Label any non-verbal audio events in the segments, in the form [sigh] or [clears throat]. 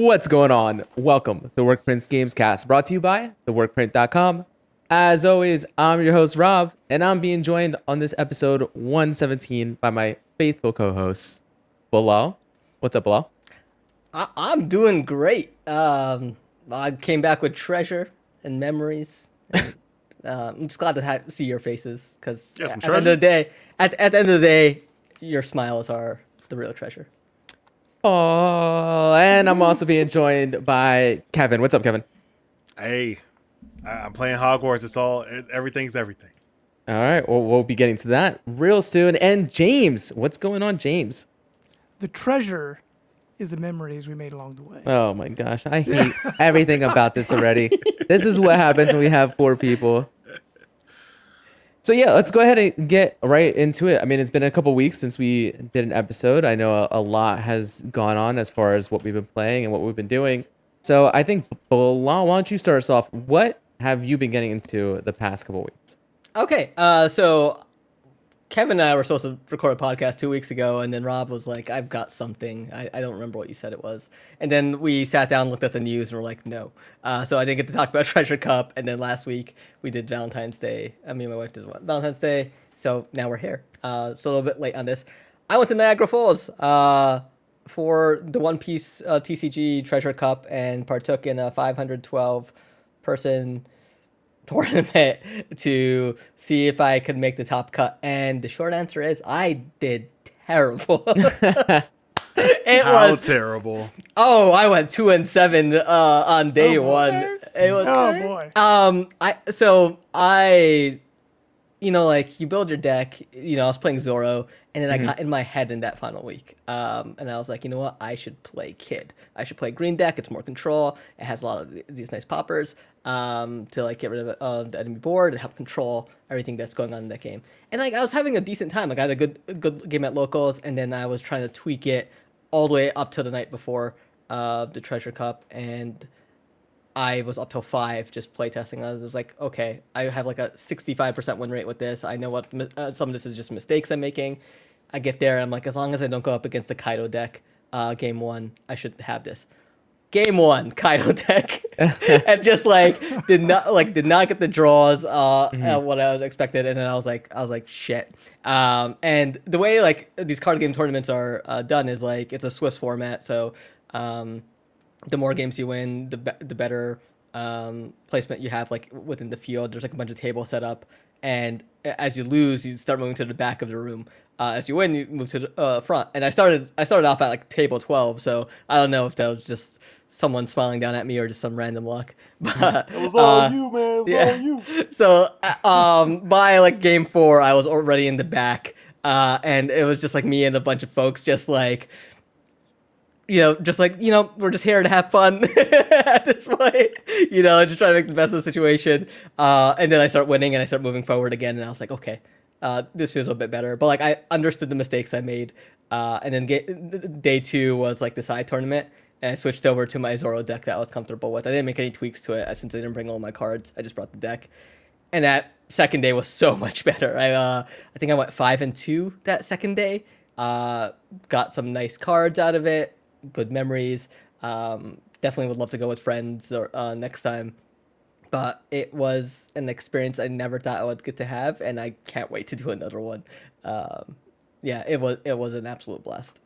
What's going on? Welcome to the Workprints Gamescast, brought to you by theworkprint.com. As always, I'm your host Rob, and I'm being joined on this episode 117 by my faithful co-hosts, Bilal. What's up, Bilal? I- I'm doing great. Um, I came back with treasure and memories. And, [laughs] uh, I'm just glad to ha- see your faces because Yeah, at, at the end of the day, at, at the end of the day, your smiles are the real treasure. Oh, and I'm also being joined by Kevin. What's up, Kevin? Hey, I- I'm playing Hogwarts. It's all everything's everything. All right, well, we'll be getting to that real soon. And James, what's going on, James? the treasure is the memories we made along the way. Oh my gosh, I hate everything about this already. This is what happens when we have four people. So yeah, let's go ahead and get right into it. I mean, it's been a couple weeks since we did an episode. I know a, a lot has gone on as far as what we've been playing and what we've been doing. So I think why don't you start us off? What have you been getting into the past couple weeks? Okay, uh, so Kevin and I were supposed to record a podcast two weeks ago, and then Rob was like, "I've got something. I, I don't remember what you said it was." And then we sat down, looked at the news, and we're like, "No." Uh, so I didn't get to talk about [laughs] Treasure Cup. And then last week we did Valentine's Day. I mean, my wife did? Valentine's Day. So now we're here. Uh, so a little bit late on this. I went to Niagara Falls uh, for the One Piece uh, TCG Treasure Cup and partook in a 512 person tournament [laughs] to see if I could make the top cut. And the short answer is I did terrible. [laughs] it How was terrible! oh, I went two and seven uh, on day one. It was oh boy. um I so I you know like you build your deck, you know, I was playing Zoro and then I got in my head in that final week. Um and I was like, you know what? I should play Kid. I should play green deck. It's more control. It has a lot of th- these nice poppers um to like get rid of uh, the enemy board and help control everything that's going on in that game. And like I was having a decent time. Like I had a good good game at locals and then I was trying to tweak it all the way up to the night before uh the Treasure Cup and I was up till five just playtesting. I was like, okay, I have like a 65% win rate with this. I know what uh, some of this is just mistakes I'm making. I get there, I'm like, as long as I don't go up against the Kaido deck, uh, game one, I should have this. Game one, [laughs] Kaido deck, [laughs] and just like did not like did not get the draws uh, uh what I was expected, and then I was like I was like shit. Um, and the way like these card game tournaments are uh, done is like it's a Swiss format, so um, the more games you win, the be- the better um, placement you have like within the field. There's like a bunch of tables set up, and as you lose, you start moving to the back of the room. Uh, as you win, you move to the uh, front. And I started I started off at like table twelve, so I don't know if that was just someone smiling down at me or just some random luck. [laughs] But It was all uh, you, man. It was yeah. all you. [laughs] so uh, um by like game four i was already in the back uh and it was just like me and a bunch of folks just like you know just like you know we're just here to have fun [laughs] at this point you know just trying to make the best of the situation uh and then i start winning and i start moving forward again and i was like okay uh this feels a bit better but like i understood the mistakes i made uh and then get, day two was like the side tournament and I switched over to my Zoro deck that I was comfortable with. I didn't make any tweaks to it uh, since I didn't bring all my cards. I just brought the deck, and that second day was so [laughs] much better. I uh, I think I went five and two that second day. Uh, got some nice cards out of it, good memories. Um, definitely would love to go with friends or uh, next time. But it was an experience I never thought I would get to have, and I can't wait to do another one. Um, yeah, it was it was an absolute blast.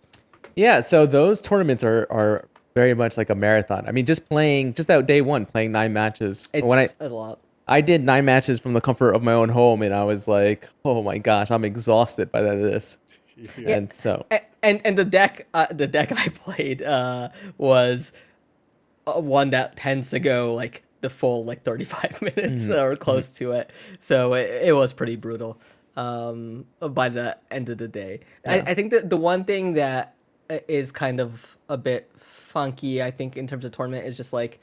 Yeah, so those tournaments are are very much like a marathon. I mean, just playing just that day one, playing nine matches. It's when I a lot. I did nine matches from the comfort of my own home, and I was like, oh my gosh, I'm exhausted by that this. And so and and the deck uh, the deck I played uh, was uh, one that tends to go like the full like 35 [laughs] minutes or close to it. So it, it was pretty brutal um, by the end of the day. I, I think that the one thing that uh, kind of a bit funky i think in terms of tournament is just like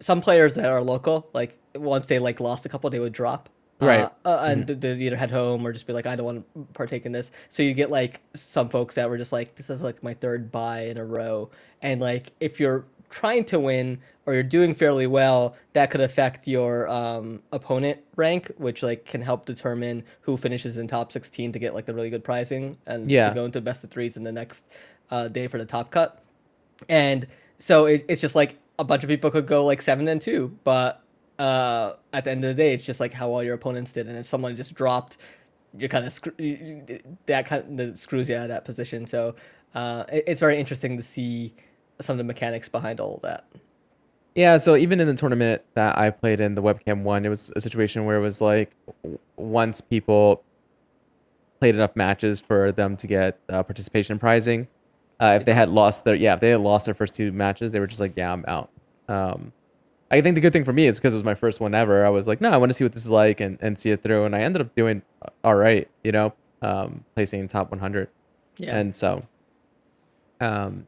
some players that are local like once they like lost a couple they would drop Right. uh, uh, and th- they'd either head home or just be like, I don't want to partake in this. So you get like some folks that were just like, this is like my third bye in a row, and like if you're trying to win or you're doing fairly well, that could affect your um, opponent rank, which like can help determine who finishes in top 16 to get like the really good pricing and Yeah. to go into best of threes in the next uh, day for the top cut. And so it, it's just like a bunch of people could go like seven and two, but uh, at the end of the day, it's just like how well your opponents did, and if someone just dropped, you're kind of you- that kind of screws you out of that position. So uh, it, it's very interesting to see some of the mechanics behind all of that. Yeah, so even in the tournament that I played in, the webcam one, it was a situation where it was like once people played enough matches for them to get uh, participation prizing. Uh, if they had lost their yeah, if they had lost their first two matches, they were just like, yeah, I'm out. Um, I think the good thing for me is because it was my first one ever. I was like, no, I want to see what this is like and, and see it through, and I ended up doing all right. You know, um, placing in top 100, Yeah. and so, um,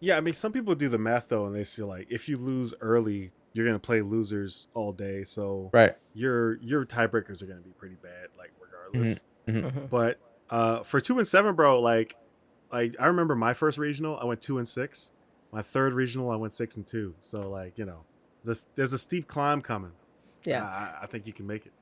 Yeah, I mean, some people do the math though, and they see like if you lose early, you're gonna play losers all day. So right, your your tiebreakers are gonna be pretty bad, like regardless. Mhm. But uh, for two and seven, bro, like like I remember my first regional, I went two and six. My third regional, I went six and two. So like you know, this there's a steep climb coming. Yeah. I, I think you can make it.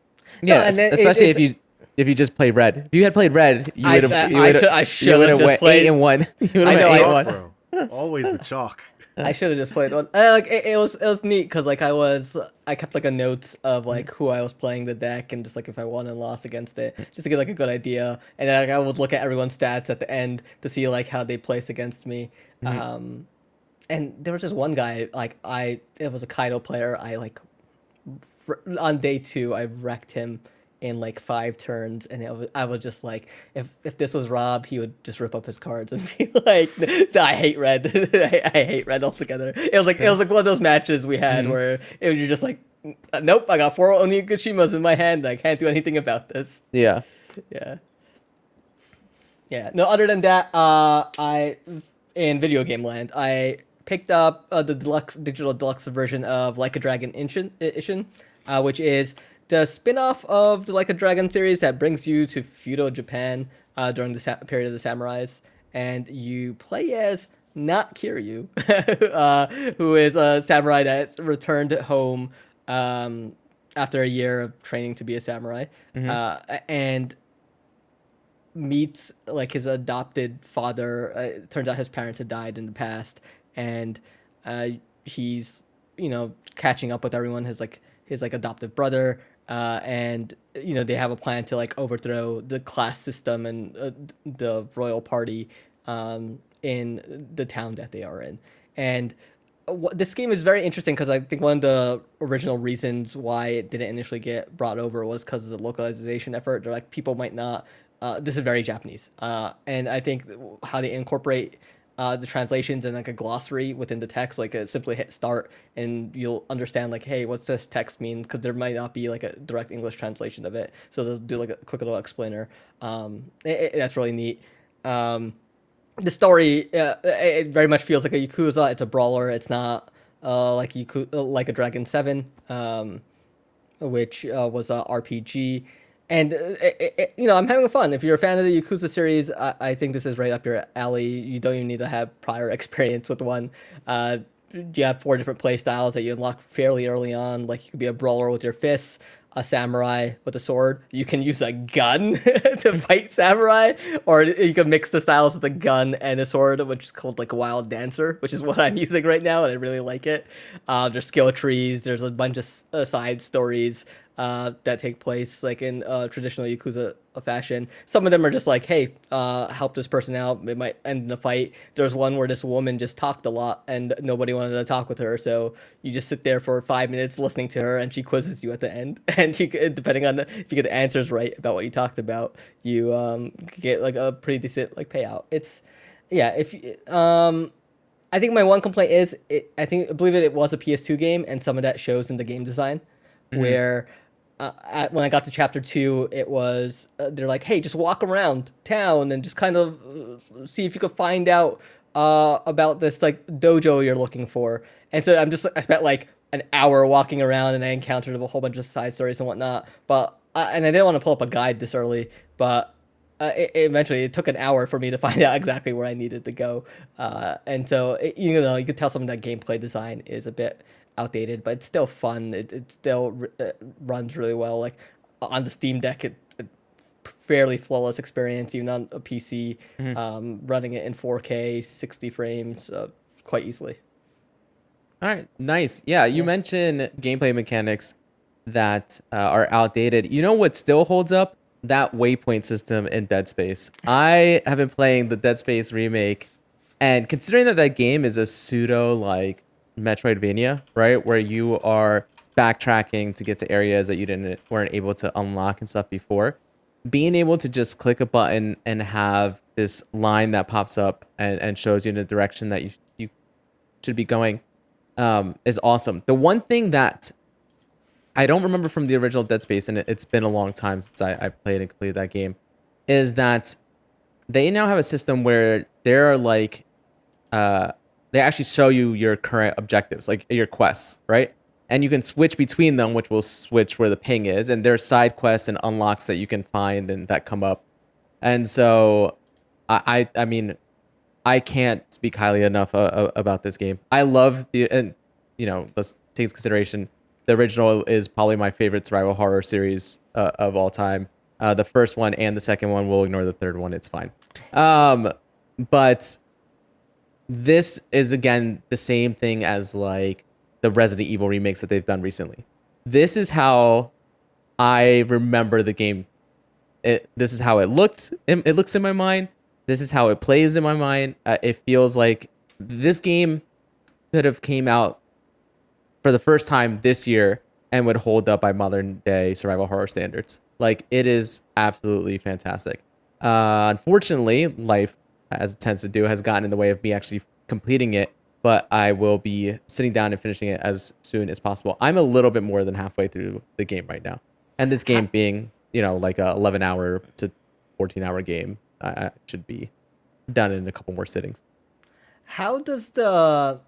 yeah, and es- then it- especially if you if you just play red. If you had played red, you I- would have. I- you I would've- should- I you should have just played- eight and one. [laughs] You would I have know, eight I- and one. bro. Always the chalk. [laughs] I should have just played one. Uh, like it, it was, it was neat because like I was, I kept like a notes of like who I was playing the deck and just like if I won and lost against it, just to get like a good idea. And then like, I would look at everyone's stats at the end to see like how they place against me. Um, and there was just one guy like I, it was a Kaido player. I like on day two I wrecked him in like five turns, and it was, I was just like, if if this was Rob, he would just rip up his cards and [laughs] be like, I hate red, [laughs] I, I hate red altogether. It was like it was like one of those matches we had where it, you're just like, nope, I got four Onigashimas in my hand, I can't do anything about this. Yeah. Yeah. Yeah. No, other than that, uh, I in video game land, I picked up uh, the deluxe digital deluxe version of Like a Dragon Ishin, uh, which is the spin-off of the Like a Dragon series that brings you to feudal Japan uh, during the sa- period of the samurais, and you play as not Kiryu, [laughs] uh, who is a samurai that's returned home um, after a year of training to be a samurai, uh, and meets like his adopted father. Uh, it turns out his parents had died in the past, and uh, he's you know catching up with everyone. His like his like adopted brother, uh, and you know they have a plan to like overthrow the class system and uh, the royal party um, in the town that they are in, and. uh, This game is very interesting because I think one of the original reasons why it didn't initially get brought over was because of the localization effort. They're like people might not uh, this is very Japanese, uh, and I think how they incorporate uh, the translations and like a glossary within the text, like uh simply hit start, and you'll understand like, hey, what's this text mean? Because there might not be like a direct English translation of it, so they'll do like a quick little explainer. Um, it, it- that's really neat. Um, the story uh, it very much feels like a Yakuza. It's a brawler. It's not uh, like Yaku- uh, like a Dragon Seven. Um, which uh, was a RPG. And uh, it, it, you know, I'm having fun. If you're a fan of the Yakuza series, I, I think this is right up your alley. You don't even need to have prior [laughs] experience with one. Uh, you have four different play styles that you unlock fairly early on. Like you could be a brawler with your fists, a samurai with a sword. You can use a gun [laughs] to fight samurai, or you can mix the styles with a gun and a sword, which is called like a wild dancer, which is [laughs] what I'm using right now, and I really like it. Uh, there's skill trees. There's a bunch of uh, side stories uh, that take place like in uh, traditional Yakuza fashion. Some of them are just like, hey, uh, help this person out. It might end in a fight. There's one where this woman just talked a lot and nobody wanted to talk with her, so you just sit there for five minutes listening to her, and she quizzes you at the end. [laughs] And you, depending on the, if you get the answers right about what you talked about, you um, get like a pretty decent like payout. It's yeah, if um. I think my one complaint is it, I think I believe it, it was a PS2 game, and some of that shows in the game design, where uh, at, when I got to chapter two, it was uh, they're like, hey, just walk around town and just kind of uh, see if you could find out uh, about this like dojo you're looking for. And so I'm just I spent like an hour walking around, and I encountered a whole bunch of side stories and whatnot. But and I didn't want to pull up a guide this early, but uh, it, it eventually it took an hour for me to [laughs] find out exactly where I needed to go. Uh, and so it, you know you could tell some of that gameplay design is a bit outdated, but it's still fun. It, it still r- uh, runs really well. Like on the Steam Deck, it, it fairly flawless experience even on a PC. Um, running it in 4K, 60 frames, uh, quite easily. All right, nice. Yeah, you mentioned gameplay mechanics that uh, are outdated. You know what still holds up? That waypoint system in Dead Space. I have been playing the Dead Space remake, and considering that that game is a pseudo like Metroidvania, right, where you are backtracking to get to areas that you didn't weren't able to unlock and stuff before, being able to just click a button and have this line that pops up and, and shows you in the direction that you you should be going um, is awesome. The one thing that I don't remember from the original Dead Space, and it, it's been a long time since I, I played and completed that game, is that they now have a system where there are like, uh, they actually show you your current objectives, like your quests, right? And you can switch between them, which will switch where the ping is. And there's side quests and unlocks that you can find and that come up. And so, I, I, I mean, I can't speak highly enough uh, uh, about this game. I love the and you know let's take into consideration the original is probably my favorite survival horror series uh, of all time. Uh, the first one and the second one. We'll ignore the third one. It's fine. Um, but this is again the same thing as like the Resident Evil remakes that they've done recently. This is how I remember the game. It this is how it looked. It, it looks in my mind. This is how it plays in my mind. Uh, it feels like this game could have came out for the first time this year and would hold up by modern day survival horror standards. Like it is absolutely fantastic. Uh, unfortunately, life, as it tends to do, has gotten in the way of me actually completing it. But I will be sitting down and finishing it as soon as possible. I'm a little bit more than halfway through the game right now, and this game [laughs] being you know like a 11 hour to 14 hour game, I should be done in a couple more sittings. How does the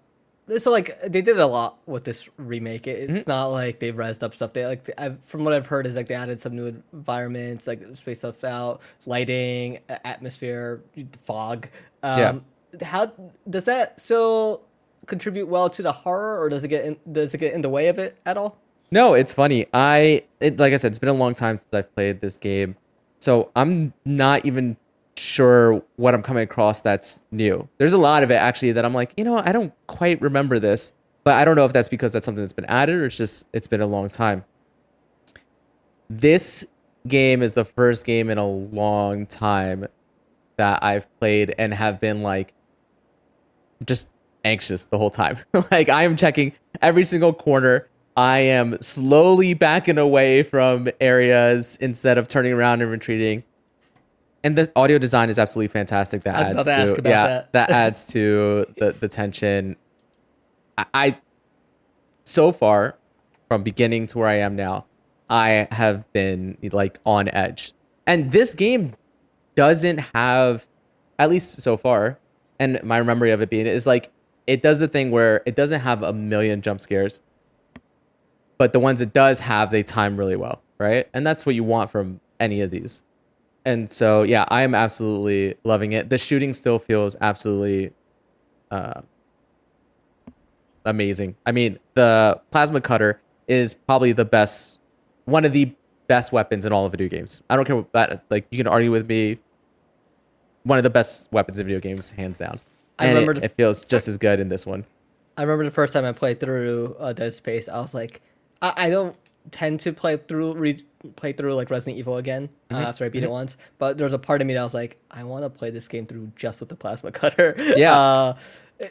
so like they did a lot with this remake. It, it's not like they've rezzed up stuff. They like i from what I've heard is like they added some new environments, like space stuff out, lighting, atmosphere, fog. Um, Yeah. How does that so contribute well to the horror, or does it get in, does it get in the way of it at all? No, it's funny. I it, like I said, it's been a long time since I've played this game, so I'm not even sure what I'm coming across that's new. There's a lot of it actually that I'm like, you know, I don't quite remember this, but I don't know if that's because that's something that's been added or it's just it's been a long time. This game is the first game in a long time that I've played and have been like just anxious the whole time. [laughs] like I am checking every single corner. I am slowly backing away from areas instead of turning around and retreating. And the audio design is absolutely fantastic. That adds about to to yeah, that. adds to the the tension. I, I so far from beginning to where I am now, I have been like on edge. And this game doesn't have, at least so far, and my memory of it being is like it does the thing where it doesn't have a million jump scares, but the ones it does have, they time really well, right? And that's what you want from any of these. And so, yeah, I am absolutely loving it. The shooting still feels absolutely uh, amazing. I mean, the plasma cutter is probably the best, one of the best weapons in all of video games. I don't care what that, like, you can argue with me. One of the best weapons in video games, hands down. I And remember it, the- it feels just as good in this one. I remember the first time I played through uh, Dead Space, I was like, I, I don't tend to play through re- play through like Resident Evil again uh, Mm-hmm. after I beat it once, but there was a part of me that was like, I want to play this game through just with the plasma [laughs] cutter. Yeah. Uh,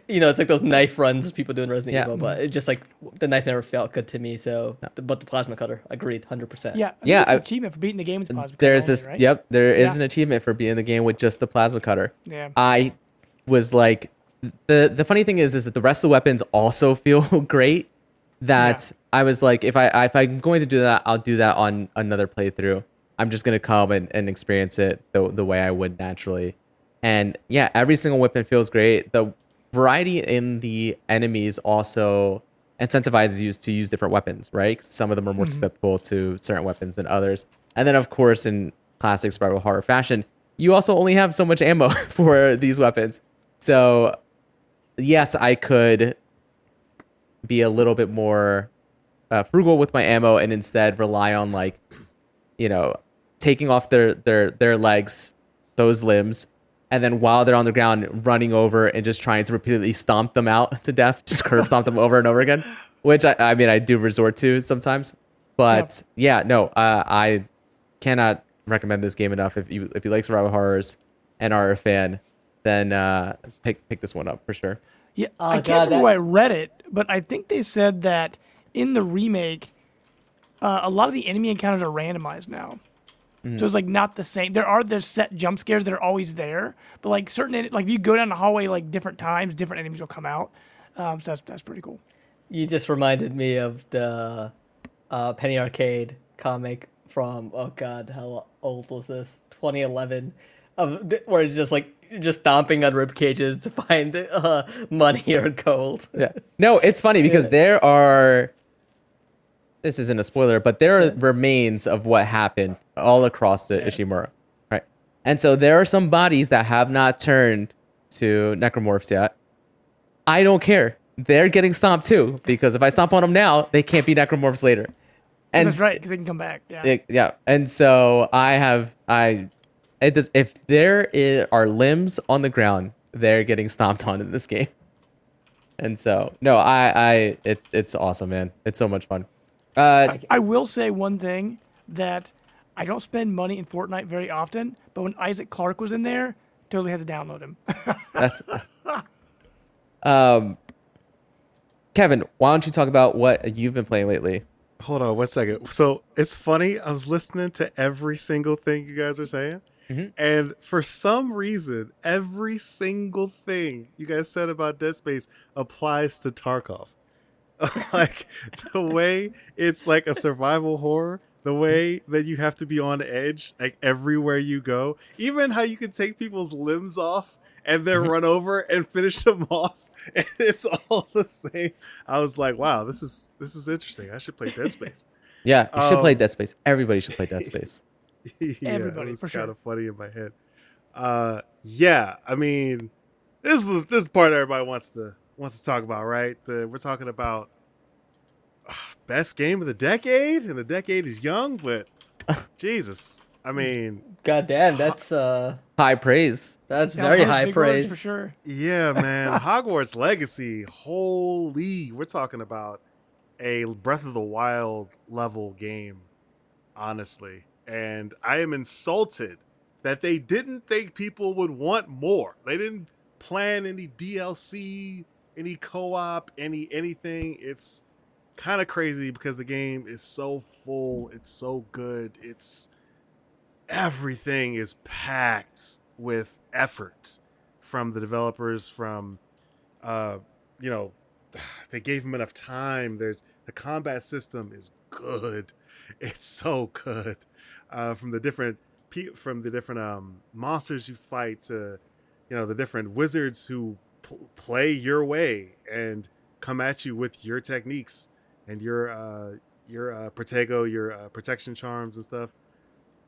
you know, it's like those knife runs people do in Resident Yeah. Evil, but it just like the knife never felt good to me. So, but the plasma cutter, agreed, hundred percent. Yeah. Yeah, Yeah. I- achievement for beating the game with plasma. cutter There's this, right? yep, there is Yeah. an achievement for being in the game with just the plasma cutter. Yeah. I was like, the the funny thing is, is that the rest of the weapons also [laughs] feel great. That I was like, if I if I'm going to do that, I'll do that on another playthrough. I'm just gonna come and, and experience it the the way I would naturally. And yeah, every single weapon feels great. The variety in the enemies also incentivizes you to use different weapons, right? Some of them are more mm-hmm. susceptible to certain weapons than others. And then, of course, in classic survival horror fashion, you also only have so much ammo [laughs] for these weapons. So, yes, I could be a little bit more uh, frugal with my ammo and instead rely on like, you know, taking off their their their legs, those limbs, and then while they're on the ground, running over and just trying to repeatedly stomp them out to death, just curb stomp them over and over again, which I, I mean I do resort to sometimes. But yeah, no, uh, I cannot recommend this game enough. If you if you like survival horrors and are a fan, then uh, pick pick this one up for sure. Yeah, Oh, I can't God, remember that- where I read it, but I think they said that in the remake, uh, a lot of the enemy encounters are randomized now. So it's like not the same. There are there's set jump scares that are always there, but like certain like if you go down the hallway like different times, different enemies will come out. Um, so that's that's pretty cool. You just reminded me of the uh, Penny Arcade comic from oh god, how old was this? 2011, of where it's just like just stomping on rib cages to find uh, money or gold. [laughs] Yeah. No, it's funny because there are. This isn't a spoiler, but there are remains of what happened all across the Ishimura, right? And so there are some bodies that have not turned to necromorphs yet. I don't care. They're getting stomped too because if I stomp on them now, they can't be necromorphs later. And that's right because they can come back. Yeah. it- yeah, and so I have I it does if there are limbs on the ground, they're getting stomped on in this game. And so no, I I it's it's awesome, man. It's so much fun. Uh, I will say one thing that I don't spend money in Fortnite very often, but when Isaac Clarke was in there, totally had to download him. [laughs] that's um, Kevin, why don't you talk about what you've been playing lately? Hold on one second. So it's funny. I was listening to every single thing you guys were saying. Mm-hmm. And for some reason, every single thing you guys said about Dead Space applies to Tarkov. [laughs] like the way it's like a survival horror, the mm-hmm. way that you have to be on edge, like everywhere you go, even how you can take people's limbs off and then mm-hmm. run over and finish them [laughs] off. And it's all the same. I was like, wow, this is this is interesting. I should play Dead Space. Yeah, you should play Um, Dead Space. Everybody should play Dead [laughs] Space. [laughs] yeah, Everybody, it was for sure. kind of funny in my head. Uh, yeah, I mean, this is this is the part everybody wants to wants to talk about, right? The we're talking about uh, [sighs] best game of the decade, and the decade is young, but [laughs] Jesus, I mean, God damn, that's uh, High praise. that's Yeah, very high praise for sure. yeah, man, [laughs] Hogwarts Legacy, holy, we're talking about a Breath of the Wild level game, honestly, and I am insulted that they didn't think people would want more. They didn't plan any DLC, any co-op, any anything. It's kind of crazy because the game is so full, it's so good, it's everything is packed with effort from the developers from uh you know [sighs] they gave him enough time there's the combat system is good it's so good uh from the different pe- from the different um monsters you fight to you know the different wizards who p- play your way and come at you with your techniques and your uh your uh protego your uh, protection charms and stuff.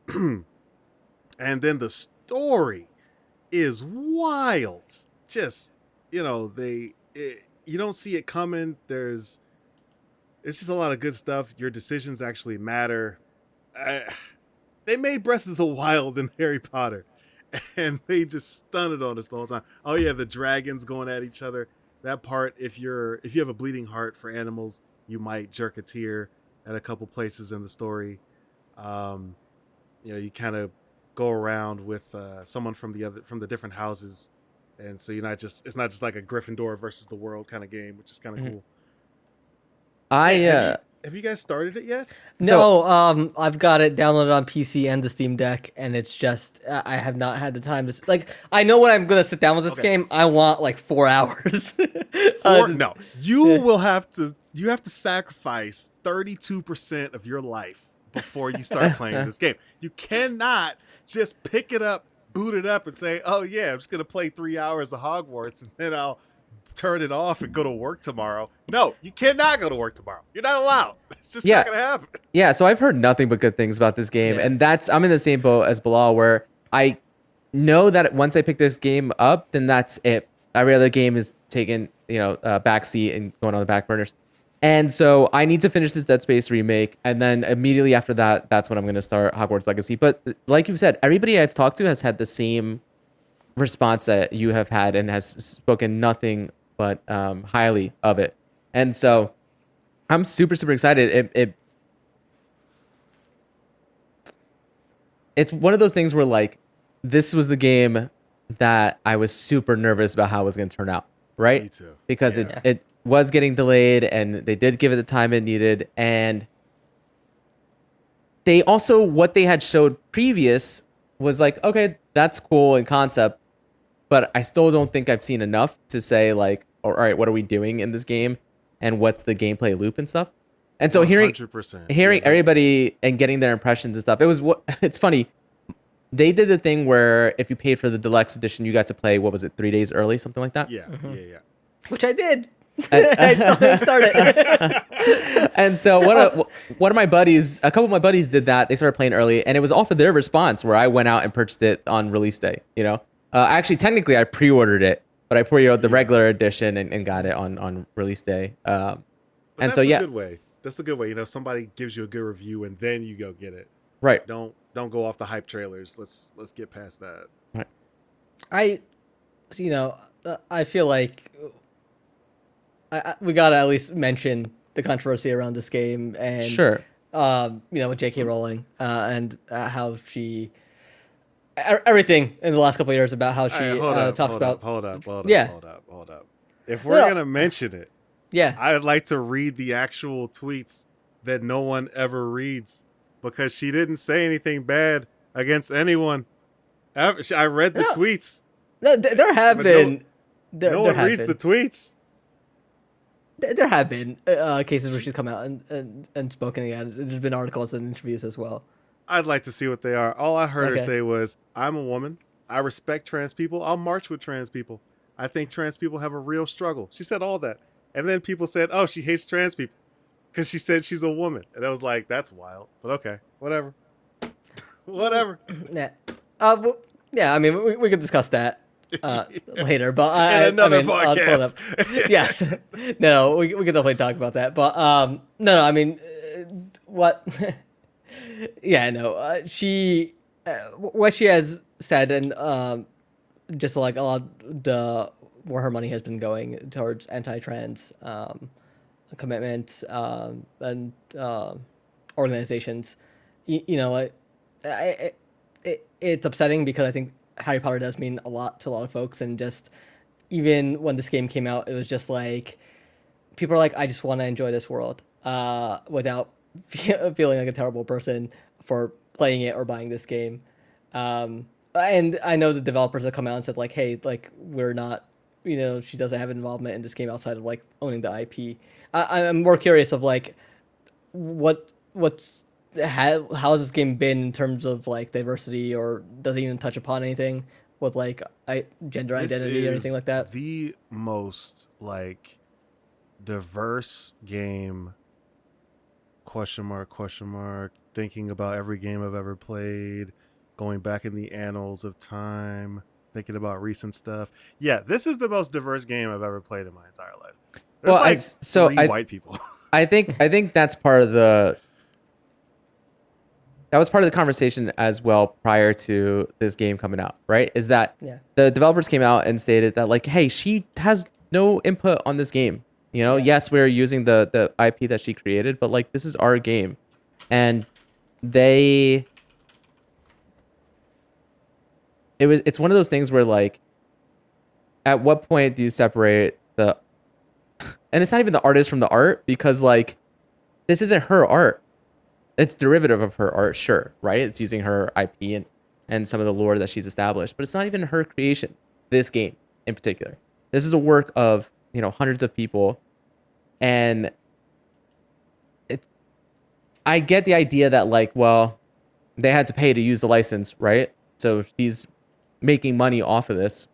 [clears throat] And then the story is wild. Just you know they it, you don't see it coming. There's it's just a lot of good stuff. Your decisions actually matter. I, they made breath of the wild in harry potter [laughs] and they just stunned on us the whole time oh yeah the dragons going at each other that part if you're if you have a bleeding heart for animals you might jerk a tear at a couple places in the story um you know you kind of go around with uh, someone from the other from the different houses, and so you're not just it's not just like a Gryffindor versus the world kind of game, which is kind of Mhm. cool. I uh, you, have you guys started it yet? So- no, um, I've got it downloaded on PC and the Steam Deck, and it's just I I have not had the time to like. I know when I'm gonna sit down with this Okay. game. I want like four [laughs] hours. Or, Uh, no, you yeah. will have to you have to sacrifice 32 percent of your life before you start playing this [laughs] game. You cannot just pick it up, boot it up, and say, "Oh yeah, I'm just gonna play three hours of Hogwarts, and then I'll." Turn it off and go to work tomorrow. No, you cannot go to work tomorrow. You're not allowed. [laughs] It's just Yeah. not gonna happen. Yeah, so I've heard nothing but good things about this game, Yeah. and that's I'm in the same boat as Bilal, where I know that once I pick this game up, then that's it. Every other game is taking you know uh, backseat and going on the back burners, and so I need to finish this Dead Space remake, and then immediately after that, that's when I'm going to start Hogwarts Legacy. But like you said, everybody I've talked to has had the same response that you have had and has spoken nothing but um, highly of it. And so I'm super super excited. It, it it's one of those things where like this was the game that I was super nervous about how it was going to turn out, right? Me too. Because Yeah. it it was getting delayed and they did give it the time it needed and they also what they had showed previous was like okay, that's cool in concept, but I still don't think I've seen enough to say like oh, all right, what are we doing in this game and what's the gameplay loop and stuff. And so hearing 100%. hearing Yeah. everybody and getting their impressions and stuff. It was what [laughs] it's funny. They did the thing where if you paid for the deluxe edition, you got to play what was it, three days early, something like that. Yeah, yeah, mm-hmm. yeah. which I did. [laughs] I still didn't start it. [laughs] And so one of one of my buddies, a couple of my buddies did that. They started playing early, and it was off of their response where I went out and purchased it on release day. You know, uh, actually, technically, I pre-ordered it, but I pre-ordered the regular edition and, and got it on on release day. Um, But and that's so yeah, good way. That's the good way. You know, somebody gives you a good review and then you go get it. right. Don't don't go off the hype trailers. Let's let's get past that. Right. I, you know, uh, I feel like I, I, we gotta at least mention the controversy around this game and Sure. um, you know, with J.K. Rowling uh, and uh, how she everything in the last couple of years about how she right, uh, up, talks hold about up, hold up, hold up, Yeah. hold up, hold up. If we're No. gonna mention it, yeah I'd like to read the actual tweets that no one ever reads because she didn't say anything bad against anyone. I read the No. tweets. No, there have But no- been there, no there one have reads been. the tweets. There there have been uh, cases where she's come out and, and, and spoken again. There's been articles and interviews as well. I'd like to see what they are. All I heard her say was, "I'm a woman. I respect trans people. I'll march with trans people. I think trans people have a real struggle." She said all that, and then people said, "Oh, she hates trans people because she said she's a woman," and I was like, "That's wild." But okay, whatever, [laughs] whatever. Yeah, uh, well, yeah. I mean, we, we could discuss that uh, [laughs] later, but I, another I mean, I'll pull it podcast. [laughs] yes, no, we we could definitely talk about that. But um, no, no. I mean, uh, what? Yeah, no. Uh, she, uh, what she has said, and um, just like a lot the where her money has been going towards anti-trans um, commitments um, and uh, organizations. You, you know, it, it's upsetting because I think Harry Potter does mean a lot to a lot of folks, and just even when this game came out, it was just like people are like, I just want to enjoy this world uh, without [laughs] feeling like a terrible person for playing it or buying this game. Um, and I know the developers have come out and said like, hey, like we're not, you know, she doesn't have involvement in this game outside of like owning the IP. I, I'm more curious of like what what's how how has this game been in terms of like diversity or does it even touch upon anything with like I, gender This identity or anything like that? The most like diverse game. Question mark? Question mark? Thinking about every game I've ever played, going back in the annals of time, thinking about recent stuff. Yeah, this is the most diverse game I've ever played in my entire life. There's Well, like s- so three I- white people. [laughs] I think I think that's part of the that was part of the conversation as well prior to this game coming out, right? Is that Yeah. the developers came out and stated that like, hey, she has no input on this game. You know, yes, we're using the the IP that she created, but like this is our game. And they it was it's one of those things where like at what point do you separate the and it's not even the artist from the art because like this isn't her art. It's derivative of her art sure right? It's using her ip and and some of the lore that she's established but it's not even her creation this game in particular. This is a work of you know hundreds of people. And it i get the idea that like well they had to pay to use the license right? So if she's making money off of this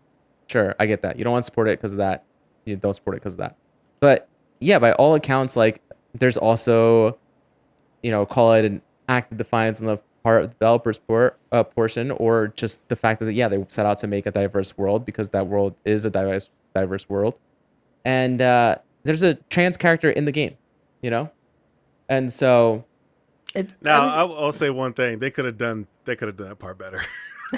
sure i get that. You don't want to support it because of that. You don't support it because of that. But yeah by all accounts like there's also you know call it an act of defiance on the part of the developers por- uh, portion or just the fact that yeah they set out to make a diverse world because that world is a diverse diverse world and uh, there's a trans character in the game you know and so It, now I mean, I'll, I'll say one thing: they could have done they could have done that part better. [laughs]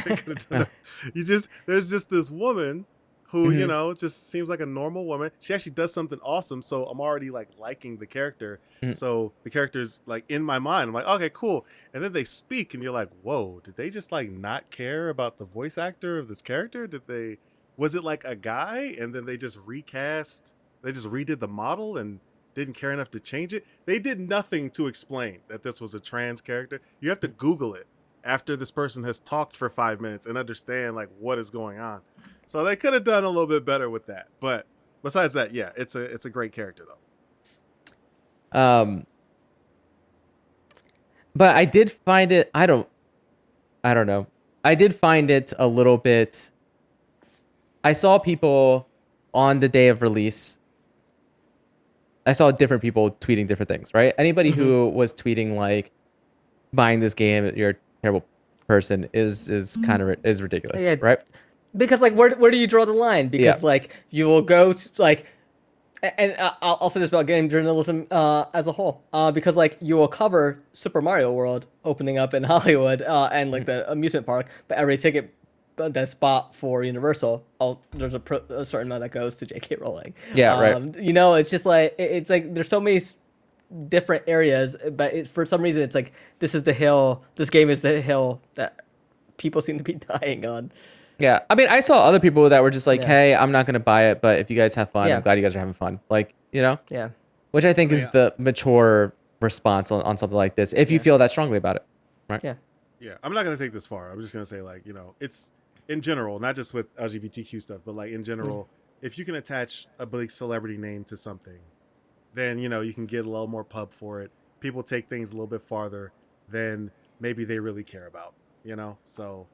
They done [laughs] you just there's just this woman who you Mhm. know just seems like a normal woman. She actually does something awesome, so I'm already like liking the character. Mhm. So the character's like in my mind. I'm like, okay, cool. And then they speak, and you're like, whoa, did they just like not care about the voice actor of this character? Did they? Was it like a guy, and then they just recast? They just redid the model and didn't care enough to change it. They did nothing to explain that this was a trans character. You have to Google it after this person has talked for five minutes and understand like what is going on. So they could have done a little bit better with that. But besides that, yeah, it's a it's a great character though. Um, but I did find it. I don't. I don't know. I did find it a little bit. I saw people on the day of release. I saw different people tweeting different things. Right. Anybody who was tweeting like, "Buying this game, you're a terrible person," is is kind of is ridiculous. Yeah. Right. because like where where do you draw the line? Because Yeah. like you will go to like, and I- I'll, I'll say this about game journalism uh, as a whole, uh, because like you will cover Super Mario World opening up in [laughs] Hollywood uh, and like the amusement park, but every ticket uh, spot for Universal, oh, there's a, pro- a certain amount that goes to J.K. Rowling. Yeah, right. You know, it's just like it- it's like there's so many different areas, but it, for some reason it's like this is the hill. This game is the hill that people seem to be [laughs] dying on. Yeah, I mean, I saw other people that were just like, Yeah. "Hey, I'm not gonna buy it, but if you guys have fun, Yeah. I'm glad you guys are having fun." Like, you know, Yeah. which I think is Yeah. the mature response on, on something like this. If you feel that strongly about it, right? Yeah. Yeah, I'm not gonna take this far. I'm just gonna say like you know it's in general, not just with LGBTQ stuff, but like in general, if you can attach a big celebrity name to something, then you know you can get a little more pub for it. People take things a little bit farther than maybe they really care about. You know, so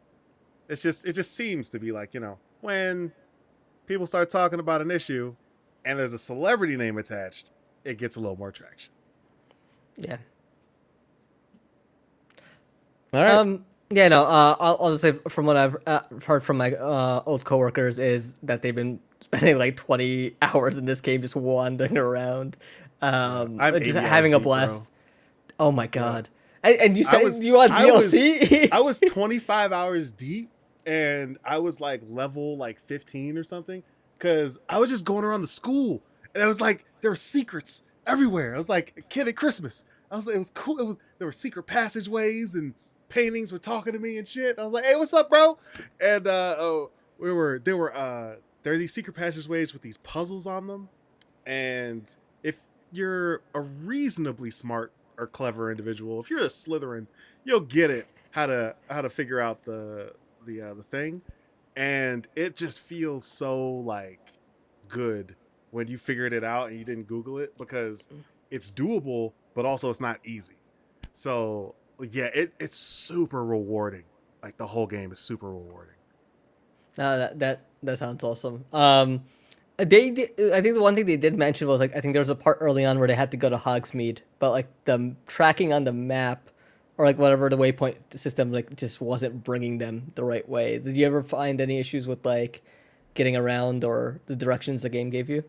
it's just it just seems to be like you know when people start talking about an issue and there's a celebrity name attached, it gets a little more traction. Yeah. All right. Um. Yeah. No. Uh. I'll, I'll just say from what I've uh, heard from my uh, old coworkers is that they've been [laughs] spending like 20 hours in this game just wandering around, um, just having a deep, bro. blast. Oh my god. And, and you said was- you on I was- DLC? [laughs] I was 25 hours deep and I was like level like 15 or something because I was just going around the school and I was like, there were secrets everywhere. I was like a kid at Christmas. I was like, it was cool. It was there were secret passageways and paintings were talking to me and shit. I was like, hey, what's up, bro? And uh, oh, we were there were uh there are these secret passageways with these puzzles on them, and if you're a reasonably smart or clever individual, if you're a Slytherin, you'll get it how to how to figure out the the uh, the thing, and it just feels so like good when you figured it out and you didn't Google it because it's doable, but also it's not easy. So yeah, it it's super rewarding. Like the whole game is super rewarding. No, that that that sounds awesome. Um, they did, I think the one thing they did mention was like I think there was a part early on where they had to go to Hogsmeade, but like the tracking on the map or like whatever the waypoint system like just wasn't bringing them the right way. Did you ever find any issues with like getting around or the directions the game gave you?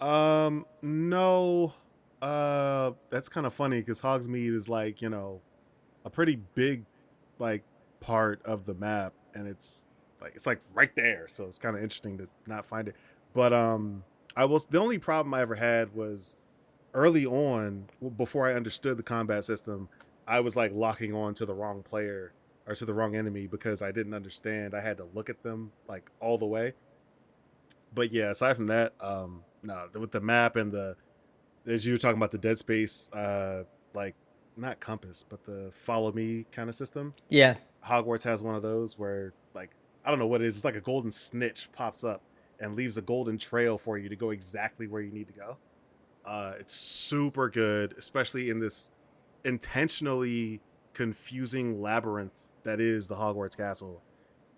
Um, no. Uh, that's kind of funny because Hogsmeade is like you know, a pretty big, like part of the map, and it's like it's like right there. So it's kind of interesting to not find it. But um, I was the only problem I ever had was early on before I understood the combat system. I was like locking on to the wrong player or to the wrong enemy because I didn't understand. I had to look at them like all the way but yeah, aside from that, um, no, with the map and the as you were talking about the Dead Space, uh, like not compass, but the follow me kind of system. Yeah, Hogwarts has one of those where like I don't know what it is. It's like a golden snitch pops up and leaves a golden trail for you to go exactly where you need to go. Uh, it's super good, especially in this intentionally confusing labyrinth that is the Hogwarts castle.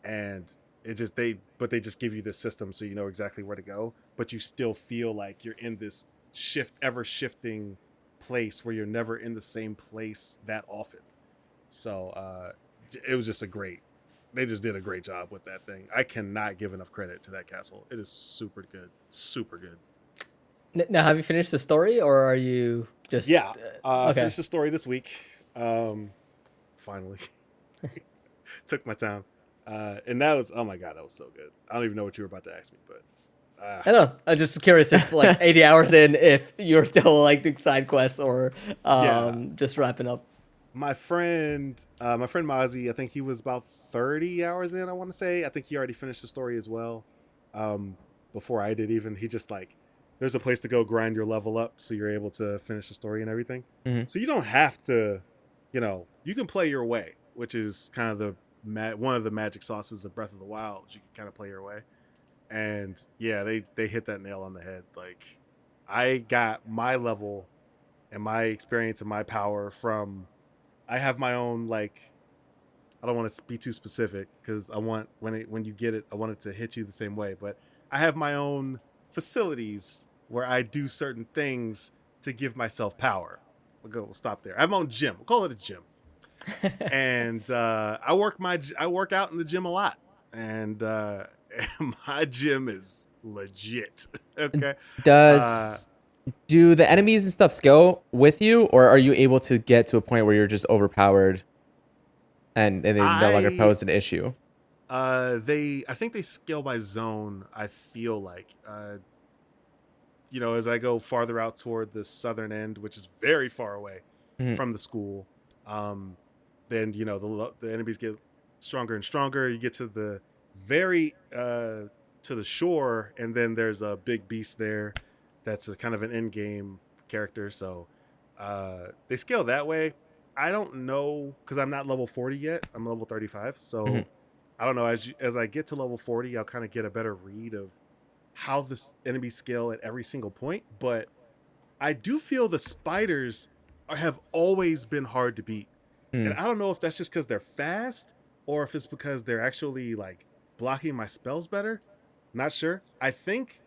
And it just they but they just give you this system so you know exactly where to go, but you still feel like you're in this shift ever shifting place where you're never in the same place that often. So uh it was just a great they just did a great job with that thing. I cannot give enough credit to that castle. It is super good. Super good. Now have you finished the story or are you just Yeah. Uh, I finished the story this week. Um, finally, [laughs] took my time. Uh, and that was oh my god, that was so good. I don't even know what you were about to ask me, but uh, I don't know. I'm just curious if like [laughs] 80 hours in, if you're still like doing side quests or um, Yeah. just wrapping up. my friend, uh, my friend Mozzie, I think he was about 30 hours in. I want to say. I think he already finished the story as well. Um, before I did, even he just like, there's a place to go grind your level up, so you're able to finish the story and everything. Mhm. So you don't have to, you know, you can play your way, which is kind of the ma- one of the magic sauces of Breath of the Wild. You can kind of play your way, and yeah, they they hit that nail on the head. Like, I got my level and my experience and my power from I have my own like I don't want to be too specific because I want when it when you get it I want it to hit you the same way but I have my own facilities where I do certain things to give myself power. We'll go we'll stop there. I have my own gym. We'll call it a gym. [laughs] and uh, I work my I work out in the gym a lot. And uh, [laughs] my gym is legit. [laughs] okay. Does do the enemies and stuff scale with you, or are you able to get to a point where you're just overpowered, and and they no longer pose an issue? Uh, they I think they scale by zone. I feel like, uh, you know, as I go farther out toward the southern end, which is very far away Mhm. from the school, um, then you know the the enemies get stronger and stronger. You get to the very uh to the shore, and then there's a big beast there that's a kind of an end game character. So uh, they scale that way. I don't know because I'm not level 40 yet. I'm level 35, so. Mhm. I don't know. As you, as I get to level forty, I'll kind of get a better read of how this enemy scale at every single point. But I do feel the spiders are- have always been hard to beat, Hmm. and I don't know if that's just because they're fast or if it's because they're actually like blocking my spells better. Not sure. I think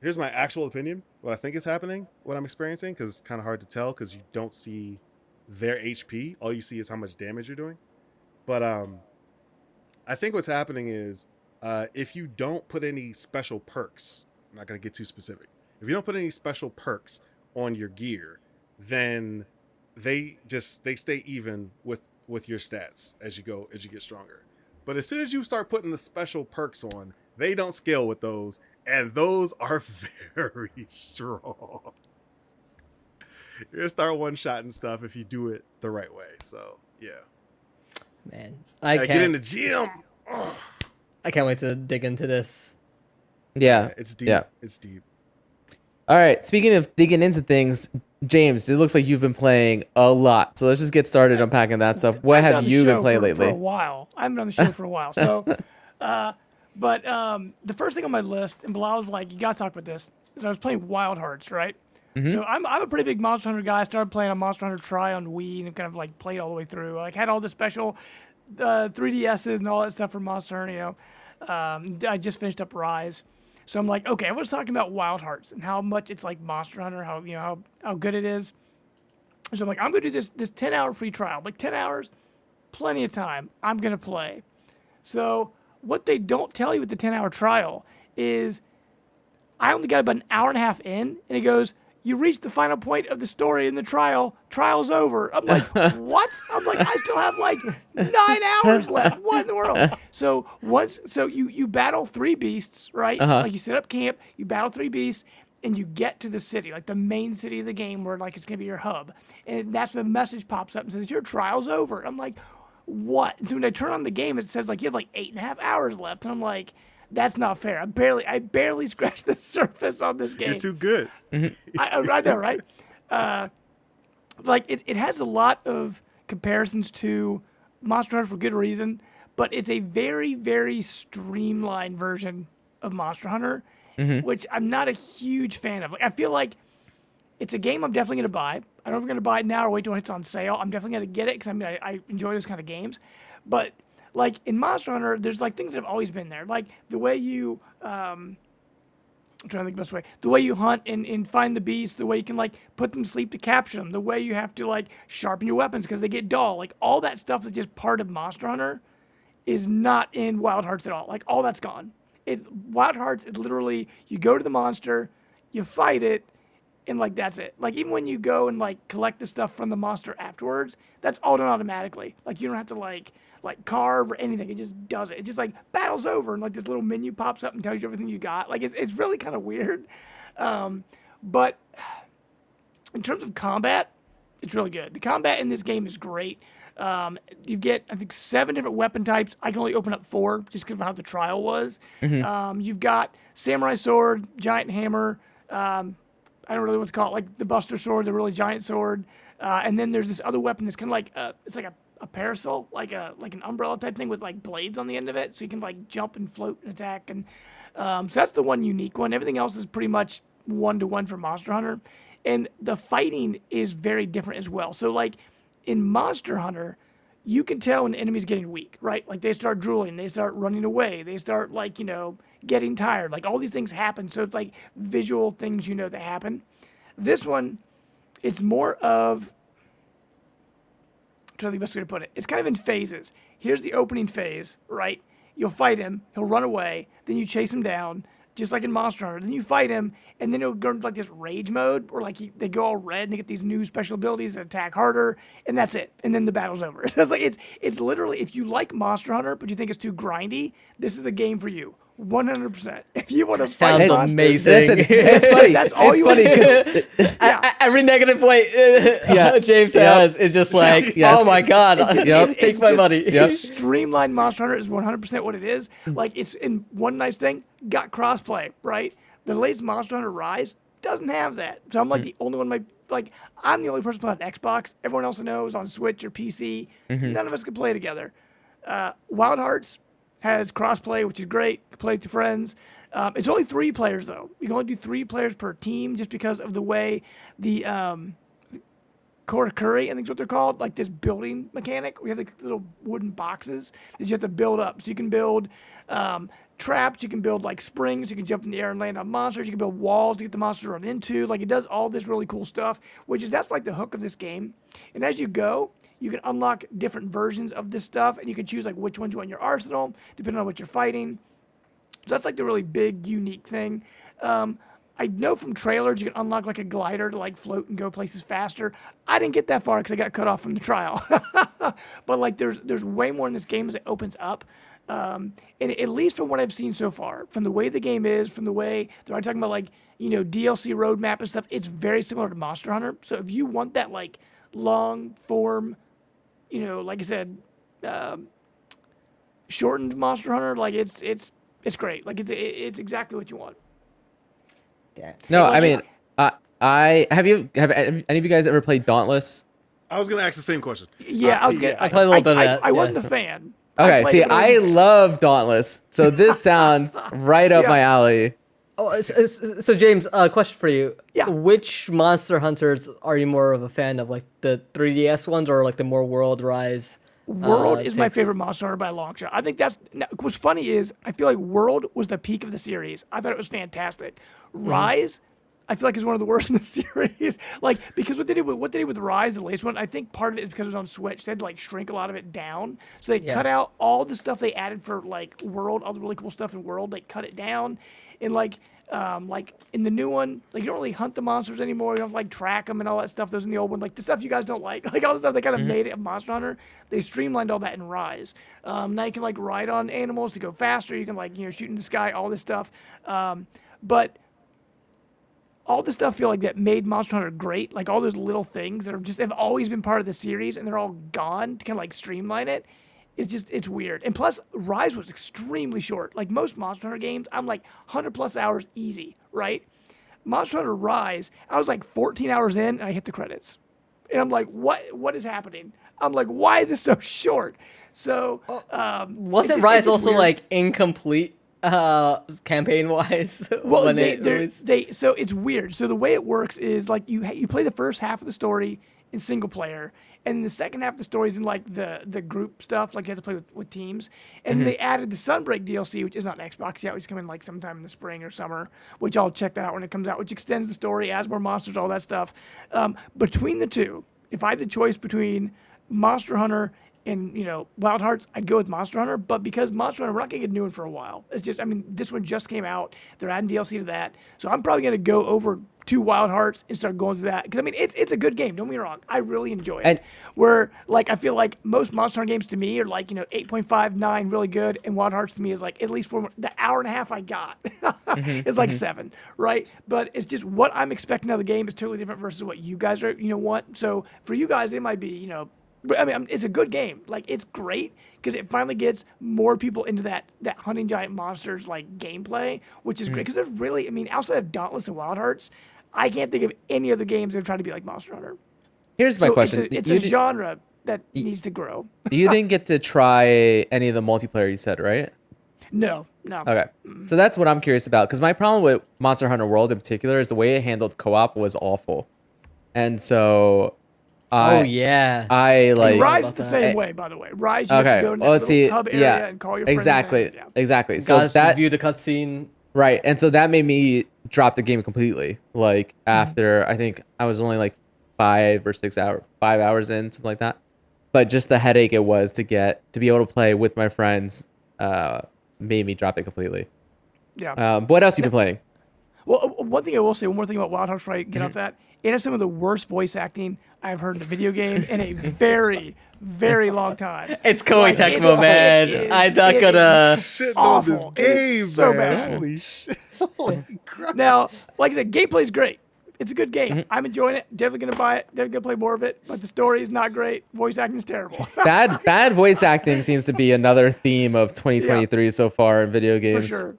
here's my actual opinion. What I think is happening, what I'm experiencing, because it's kind of hard to tell because you don't see their HP. All you see is how much damage you're doing. But um, I think what's happening is uh, if you don't put any special perks, I'm not going to get too specific. If you don't put any special perks on your gear, then they just they stay even with with your stats as you go as you get stronger. But as soon as you start putting the special perks on, they don't scale with those, and those are [laughs] very strong. You're gonna start one shot and stuff if you do it the right way. So yeah, Man, I Gotta can't. get in the gym. Ugh. [sighs] I can't wait to dig into this. Yeah. it's deep. yeah. It's deep. All right. Speaking of digging into things, James, it looks like you've been playing a lot. So let's just get started unpacking that stuff. What I've have you been playing for, lately? For a while. I haven't been on the show for a while. So, [laughs] uh, but um, the first thing on my list, and Bilal was like, "You gotta talk about this," is I was playing Wild Hearts, right? Mm-hmm. So I'm I'm a pretty big Monster Hunter guy. I started playing a Monster Hunter Tri on Wii and kind of like played all the way through. Like had all the special uh, 3DSs and all that stuff from Monster Hunter. You know, um, I just finished up Rise. So I'm like, okay, I was talking about Wild Hearts and how much it's like Monster Hunter, how you know how, how good it is. So I'm like, I'm gonna do this this 10 hour free trial. Like 10 hours, plenty of time. I'm gonna play. So what they don't tell you with the 10 hour trial is I only got about an hour and a half in, and it goes, You reached the final point of the story in the trial. Trial's over. I'm like, [laughs] What? I'm like, I still have like nine hours left. What in the world? So once so you you battle three beasts, right? Uh-huh. Like you set up camp, you battle three beasts, and you get to the city, like the main city of the game where like it's gonna be your hub. And that's when the message pops up and says, Your trial's over. I'm like, what? And so when I turn on the game, it says like you have like eight and a half hours left, and I'm like, that's not fair. I barely, I barely [laughs] scratched the surface on this game. You're too good. I, I I know, right? Uh, like it, it has a lot of comparisons to Monster Hunter for good reason, but it's a very, very streamlined version of Monster Hunter, which I'm not a huge fan of. Like, I feel like it's a game I'm definitely going to buy. I don't know if I'm going to buy it now or wait till it's on sale. I'm definitely going to get it because I mean I, I enjoy those kind of games, but like in Monster Hunter, there's like things that have always been there, like the way you um, I'm trying to think the best way. The way you hunt and, and find the beasts, the way you can like put them to sleep to capture them, the way you have to like sharpen your weapons because they get dull. Like all that stuff that's just part of Monster Hunter is not in Wild Hearts at all. Like all that's gone. It Wild Hearts is literally you go to the monster, you fight it, and like that's it. Like even when you go and like collect the stuff from the monster afterwards, that's all done automatically. Like you don't have to like like carve or anything. It just does it. It just like battles over and like this little menu pops up and tells you everything you got. Like it's it's really kind of weird. Um, but in terms of combat, it's really good. The combat in this game is great. Um, you get, I think, seven different weapon types. I can only open up four just because of how the trial was. Um, you've got samurai sword, giant hammer. Um, I don't really know what to call it, like the Buster sword, the really giant sword, uh, and then there's this other weapon that's kind of like a, it's like a, a parasol, like a like an umbrella type thing with like blades on the end of it, so you can like jump and float and attack. And um, so that's the one unique one. Everything else is pretty much one to one for Monster Hunter, and the fighting is very different as well. So like in Monster Hunter, you can tell when the enemy's getting weak, right? Like they start drooling, they start running away, they start like, you know, getting tired. Like all these things happen. So it's like visual things you know that happen. This one, it's more of think the best way to put it. It's kind of in phases. Here's the opening phase, right? You'll fight him, he'll run away, then you chase him down, just like in Monster Hunter. Then you fight him, and then it'll go into like this rage mode, where like he, they go all red and they get these new special abilities that attack harder, and that's it. And then the battle's over. [laughs] it's like it's it's literally if you like Monster Hunter but you think it's too grindy, this is the game for you. 100%. If you want to fight Sounds monsters, amazing. Listen, it's funny. That's all it's you funny because [laughs] Yeah. Every negative point [laughs] Yeah. James Yep. has is just like, Yes. oh my god, [laughs] Yep. take It's my just- money. Yep. streamlined Monster Hunter is 100% what it is. Like it's in one nice thing, got crossplay, right? The latest Monster Hunter Rise doesn't have that. So I'm like the only one my like I'm the only person playing on Xbox. Everyone else I know is on Switch or PC. None of us can play together. Uh, Wild Hearts has crossplay, which is great. You can play with your friends. Um, it's only three players though. You can only do three players per team, just because of the way the um, Karakuri, I think is what they're called, like this building mechanic. We have like little wooden boxes that you have to build up. So you can build um, traps, you can build like springs, you can jump in the air and land on monsters, you can build walls to get the monster to run into. Like it does all this really cool stuff, which is that's like the hook of this game. And as you go, you can unlock different versions of this stuff, and you can choose like which ones you want in your arsenal, depending on what you're fighting. So that's like the really big, unique thing. Um, I know from trailers you can unlock like a glider to like float and go places faster. I didn't get that far because I got cut off from the trial. [laughs] but like there's there's way more in this game as it opens up. Um, and at least from what I've seen so far, from the way the game is, from the way they're talking about like you know DLC roadmap and stuff, it's very similar to Monster Hunter. So if you want that like long form, you know, like I said, um, shortened Monster Hunter, like it's it's it's great. Like it's it's exactly what you want. Yeah. no, I mean, I, I have you have any of you guys ever played Dauntless? I was gonna ask the same question. Yeah, Uh, I was getting. yeah, I played a little bit of I, that, I, yeah. wasn't a fan. Okay, played see, I wasn't a fan. love Dauntless, so this sounds [laughs] right up Yeah. my alley. Oh, so, so- so James, a uh, question for you. Yeah. Which Monster Hunters are you more of a fan of, like the 3DS ones or like the more World Rise? World uh, is my favorite Monster Hunter by a long shot. I think that's now, what's funny is I feel like World was the peak of the series. I thought it was fantastic. Mm-hmm. Rise, I feel like is one of the worst [laughs] in the series. Like because what they did with what they did with Rise, the latest one, I think part of it is because it was on Switch. They had to like shrink a lot of it down. So they Yeah. cut out all the stuff they added for like World, all the really cool stuff in World. They cut it down, and like. Um, like in the new one, like you don't really hunt the monsters anymore. You don't like track them and all that stuff. Those in the old one, like the stuff you guys don't like, [laughs] like all the stuff they kind of made it a Monster Hunter. They streamlined all that in Rise. Um, now you can like ride on animals to go faster. You can like you know shoot in the sky, all this stuff. Um, but all the stuff feel like that made Monster Hunter great, like all those little things that have just have always been part of the series and they're all gone to kind of like streamline it. It's just it's weird. And plus, Rise was extremely short. Like most Monster Hunter games, I'm like 100 plus hours easy, right? Monster Hunter Rise, I was like 14 hours in and I hit the credits, and I'm like, what what is happening? I'm like, why is this so [laughs] short? So um, Wasn't just- Rise also weird. like incomplete uh campaign wise [laughs] Well, they, they so it's weird. So the way it works is like you ha- you play the first half of the story in single player, and the second half of the story is in like the the group stuff. Like you have to play with, with teams, and they added the Sunbreak DLC, which is not on Xbox yet. Which is coming like sometime in the spring or summer. Which I'll check that out when it comes out. Which extends the story, adds more monsters, all that stuff. Um, between the two, if I had the choice between Monster Hunter and you know Wild Hearts, I'd go with Monster Hunter. But because Monster Hunter, we're not gonna get new one for a while. It's just, I mean, this one just came out. They're adding DLC to that, so I'm probably gonna go over to Wild Hearts and start going through that because I mean it's it's a good game. Don't get me wrong, I really enjoy it. And- Where like I feel like most Monster Hunter games to me are like you know 8.5, 9, really good, and Wild Hearts to me is like at least for the hour and a half I got [laughs] Mm-hmm, is like seven, right? But it's just what I'm expecting out of the game is totally different versus what you guys are you know want. So for you guys, it might be you know. But I mean, it's a good game. Like it's great because it finally gets more people into that that hunting giant monsters like gameplay, which is great. Because there's really, I mean, outside of Dauntless and Wild Hearts, I can't think of any other games that try to be like Monster Hunter. Here's my so question. It's a, it's a di- genre that needs to grow. [laughs] you didn't get to try any of the multiplayer you said, right? No, no. Okay. So that's what I'm curious about because my problem with Monster Hunter World in particular is the way it handled co-op was awful. And so I oh yeah. I And like Rise the that. same Eh, way, by the way. Rise, you Okay. have to go to that Well, little see, hub area yeah. and call your friends. Exactly. yeah. Exactly. So Guys, that view the cutscene. Right. And so that made me drop the game completely. Like Mm-hmm. after I think I was only like five or six hours, five hours in, something like that. But just the headache it was to get to be able to play with my friends uh, made me drop it completely. Yeah. Um, but what else you been playing? Well, uh, one thing I will say, one more thing about Wild Hearts, right? Get off Mm-hmm. that. It has some of the worst voice acting I've heard in a video game in a very, very long time. [laughs] It's Koei Like, it- Tecmo, man. it is- I'm not gonna. Shit on this awful. Game, so man. bad. Holy shit. [laughs] Holy crap. Now, like I said, gameplay's great. It's a good game. Mm-hmm. I'm enjoying it. Definitely gonna buy it. Definitely gonna play more of it. But the story is not great. Voice acting's terrible. [laughs] Bad bad voice acting seems to be another theme of 2023 so far in video games. For games. sure.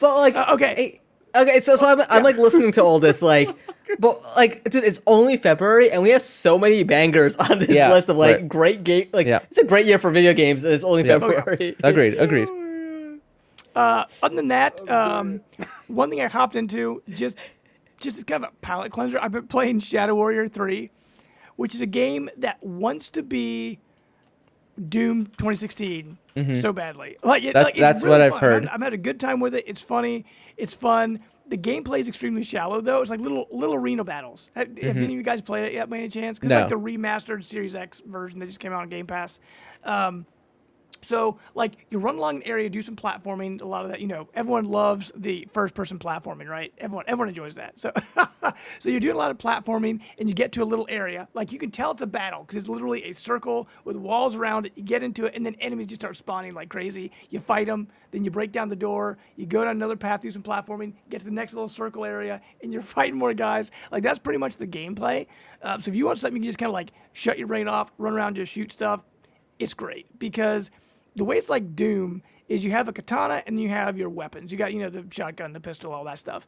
But like, Uh, okay. okay, so so I'm I'm like listening to all this like, but like, dude, it's only February and we have so many bangers on this Yeah, list of like right. great game. Like, Yeah. it's a great year for video games and it's only Yeah. February. [laughs] Agreed. Agreed. Uh, other than that, um, one thing I hopped into just just as kind of a palate cleanser. I've been playing Shadow Warrior Three, which is a game that wants to be Doom 2016 so badly. Like it, Mm-hmm. That's- like, it's that's what really I've fun. heard. I'm, I'm had a good time with it. It's funny. It's fun. The gameplay is extremely shallow though. It's like little little arena battles. Have, have any of you guys played it yet by any chance? 'Cause it's like Mm-hmm. The remastered Series X version that just came out on Game Pass. Um, so, like, you run along an area, do some platforming. A lot of that, you know, everyone loves the first-person platforming, right? Everyone, everyone enjoys that. So, [laughs] so you're doing a lot of platforming, and you get to a little area. Like, you can tell it's a battle because it's literally a circle with walls around it. You get into it, and then enemies just start spawning like crazy. You fight them, then you break down the door. You go down another path, do some platforming, get to the next little circle area, and you're [laughs] fighting more guys. Like, that's pretty much the gameplay. Uh, so, if you want something, you can just kind of like shut your brain off, run around, just shoot stuff it's great because the way it's like Doom is you have a katana and you have your weapons. You got, you know, the shotgun, the pistol, all that stuff.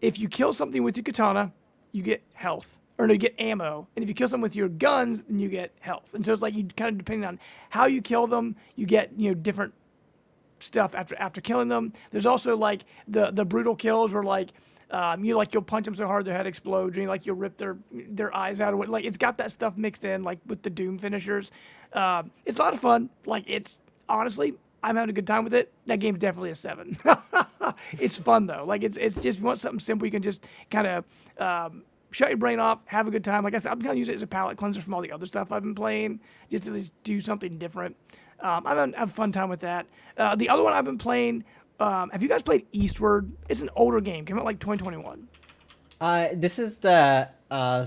If you kill something with your katana, you get health. Or no, you get ammo. And if you kill something with your guns, then you get health. And so it's like you kind of depending on how you kill them, you get, you know, different stuff after after killing them. There's also like the the brutal kills where like um, you like you'll punch them so hard their head explodes, and like you'll rip their their eyes out. Or what, like it's got that stuff mixed in like with the Doom finishers. Um, it's a lot of fun. Like it's honestly, I'm having a good time with it. That game's definitely a seven. [laughs] it's fun though. Like it's it's just if you want something simple, you can just kind of. Um, Shut your brain off, have a good time. Like I said, I'm kind of use it as a palate cleanser from all the other stuff I've been playing, just to do something different. Um, I've had have a fun time with that. Uh, the other one I've been playing. Um, have you guys played Eastward? It's an older game. Came out like 2021. Uh, this is the uh.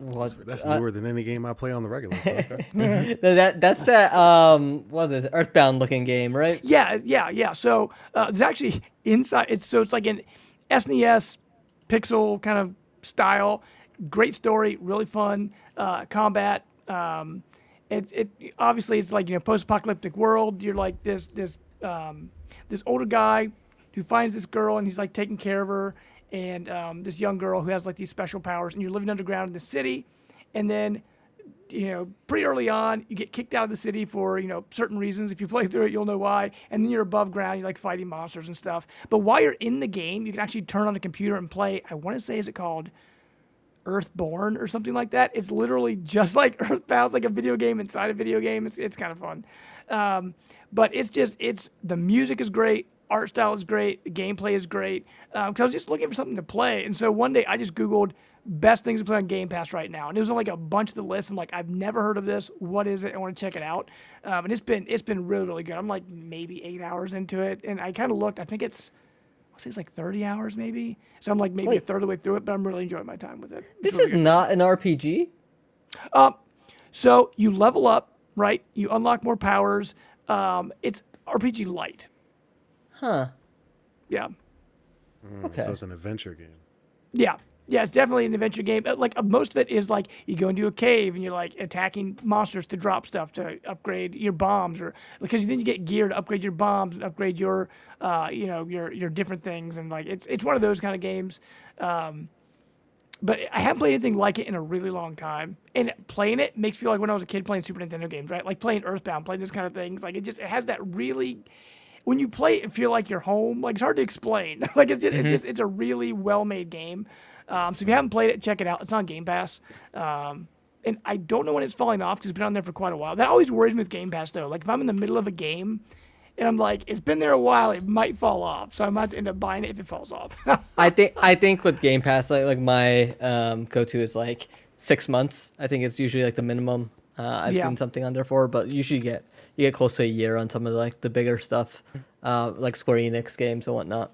What, That's uh, newer than any game I play on the regular. so okay. [laughs] no, that that's that um what is it? Earthbound looking game, right? Yeah, yeah, yeah. So uh, it's actually inside. It's so it's like an SNES pixel kind of style. Great story, really fun. Uh, combat. Um, it it obviously it's like you know post-apocalyptic world. You're like this this um, this older guy who finds this girl and he's like taking care of her and um, this young girl who has like these special powers and you're living underground in the city and then you know, pretty early on, you get kicked out of the city for, you know, certain reasons. If you play through it, you'll know why. And then you're above ground, you're like fighting monsters and stuff. But while you're in the game, you can actually turn on a computer and play. I want to say, is it called Earthborn or something like that? It's literally just like [laughs] Earthbound. It's like a video game inside a video game. It's, it's kind of fun. Um, but it's just, it's, the music is great. Art style is great. The gameplay is great. Because I was just looking for something to play. And so one day I just Googled best things to play on Game Pass right now, and it was on like a bunch of the list. I'm like, I've never heard of this. What is it? I want to check it out. Um, and it's been it's been really really good. I'm like maybe eight hours into it, and I kind of looked. I think it's I'll say it's like 30 hours maybe. So I'm like maybe a third of the way through it, but I'm really enjoying my time with it. It's This really is good. not an RPG. Um, So you level up, right? You unlock more powers. Um, it's RPG light. Huh. Yeah. Okay. So it's an adventure game. Yeah. Yeah, it's definitely an adventure game. Uh, Like uh, most of it is like you go into a cave and you're like attacking monsters to drop stuff to upgrade your bombs, or because then you get gear to upgrade your bombs and upgrade your, uh, you know, your your different things, and like it's it's one of those kind of games. Um, but I haven't played anything like it in a really long time, and playing it makes me feel like when I was a kid playing Super Nintendo games, right? Like playing Earthbound, playing those kind of things. Like it just it has that really when you play it, feel like you're home. Like it's hard to explain. [laughs] like it's it's just it's a really well made game. Um, so if you haven't played it, check it out. It's on Game Pass. Um, and I don't know when it's falling off because it's been on there for quite a while. That always worries me with Game Pass though. Like if I'm in the middle of a game and I'm like, it's been there a while, it might fall off. So I might end up buying it if it falls off. [laughs] I think I think with Game Pass, like like my um, go-to is like six months. I think it's usually like the minimum. Uh, I've Yeah. seen something under four, but usually you get you get close to a year on some of like the bigger stuff, uh, like Square Enix games and whatnot.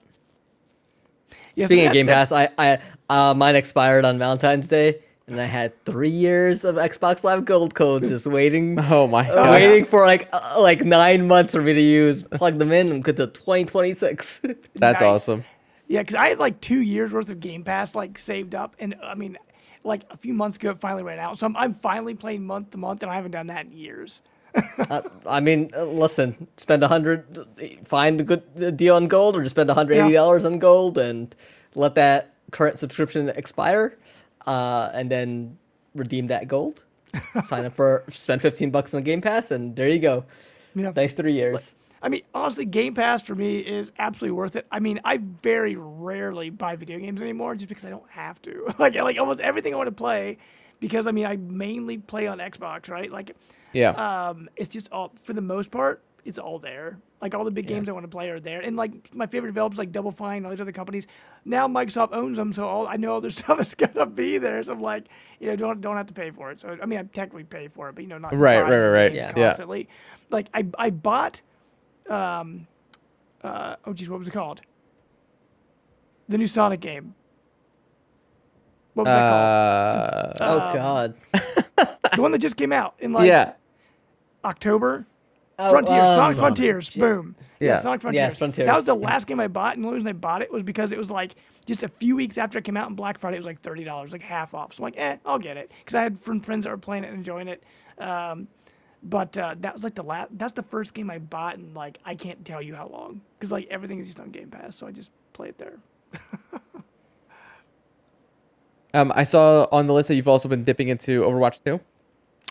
yeah, Speaking of Game that- Pass, I I uh, mine expired on Valentine's Day, and I had three years of Xbox Live Gold codes just waiting. [laughs] Oh my uh, god. Waiting for like uh, like nine months for me to use, plug them in, and get to 2026. [laughs] That's Nice. awesome. Yeah, because I had like two years worth of Game Pass like saved up, and I mean, like a few months ago, it finally ran out. So I'm, I'm finally playing month to month, and I haven't done that in years. [laughs] Uh, I mean, uh, listen, spend a hundred, find a good deal on gold, or just spend a hundred eighty dollars on gold and let that current subscription expire, uh, and then redeem that gold. [laughs] Sign up for spend fifteen bucks on Game Pass, and there you go. Yeah. Nice three years. I mean, honestly, Game Pass for me is absolutely worth it. I mean, I very rarely buy video games anymore just because I don't have to. [laughs] like, like almost everything I want to play, because I mean, I mainly play on Xbox, right? Like, Yeah. um, it's just all for the most part, it's all there. Like all the big games I want to play are there, and like my favorite developers like Double Fine and all these other companies. Now Microsoft owns them, so all I know all their [laughs] stuff is gonna be there. So I'm like, you know, don't don't have to pay for it. So I mean, I technically pay for it, but you know, not Right, right, right, right. Yeah. Yeah. constantly. Like I I bought, um, uh, oh geez, what was it called? The new Sonic game. What was that called? Uh, oh God. [laughs] The one that just came out in like yeah. October. Oh, Frontiers, um, Sonic Frontiers, boom. Yeah. Sonic Frontiers. Yes, Frontiers. That was the last game I bought, and the only reason I bought it was because it was like just a few weeks after it came out on Black Friday. It was like thirty dollars, like half off. So I'm like, eh, I'll get it because I had from friends that were playing it and enjoying it. Um, but uh, that was like the last. That's the first game I bought, and like I can't tell you how long because like everything is just on Game Pass, so I just play it there. [laughs] Um, I saw on the list that you've also been dipping into Overwatch 2.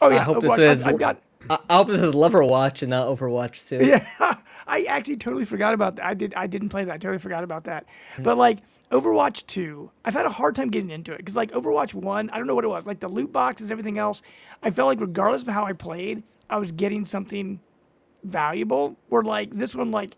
Oh yeah, I hope this is- I've, I've got. I, I hope this is Loverwatch and not Overwatch too. Yeah, [laughs] I actually totally forgot about that. I did. I didn't play that. I totally forgot about that. But like Overwatch two, I've had a hard time getting into it because like Overwatch one, I don't know what it was. Like the loot boxes and everything else, I felt like regardless of how I played, I was getting something valuable. Where like this one, like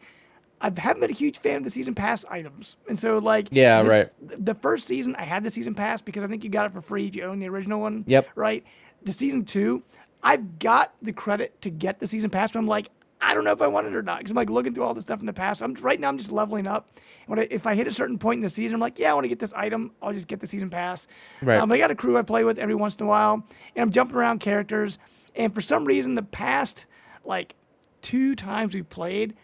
I haven't been a huge fan of the season pass items, and so like Yeah, this- The first season, I had the season pass because I think you got it for free if you own the original one. Yep. Right. The season two, I've got the credit to get the season pass, but I'm like, I don't know if I want it or not because I'm like looking through all the stuff in the past. I'm right now. I'm just leveling up. When I, if I hit a certain point in the season, I'm like, yeah, I want to get this item. I'll just get the season pass. Right. Um, I got a crew I play with every once in a while, and I'm jumping around characters. And for some reason, the past like two times we played,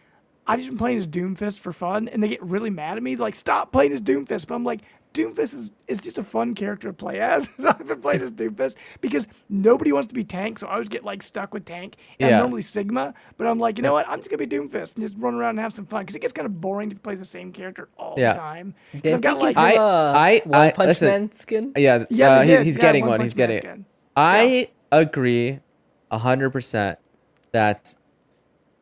I've just been playing as Doomfist for fun, and they get really mad at me. They're like, stop playing as Doomfist. But I'm like, Doomfist is, is just a fun character to play as. [laughs] so I've been playing as Doomfist because nobody wants to be Tank, so I always get like stuck with Tank. And Yeah. I'm normally Sigma, but I'm like, you know what? I'm just gonna be Doomfist and just run around and have some fun because it gets kind of boring to play the same character all Yeah. the time. They I've got like, of, I- uh, I- One I- Punch listen. Man skin. Yeah, Yeah, uh, he- he's Yeah, getting One one. He's getting it. skin. I agree hundred percent that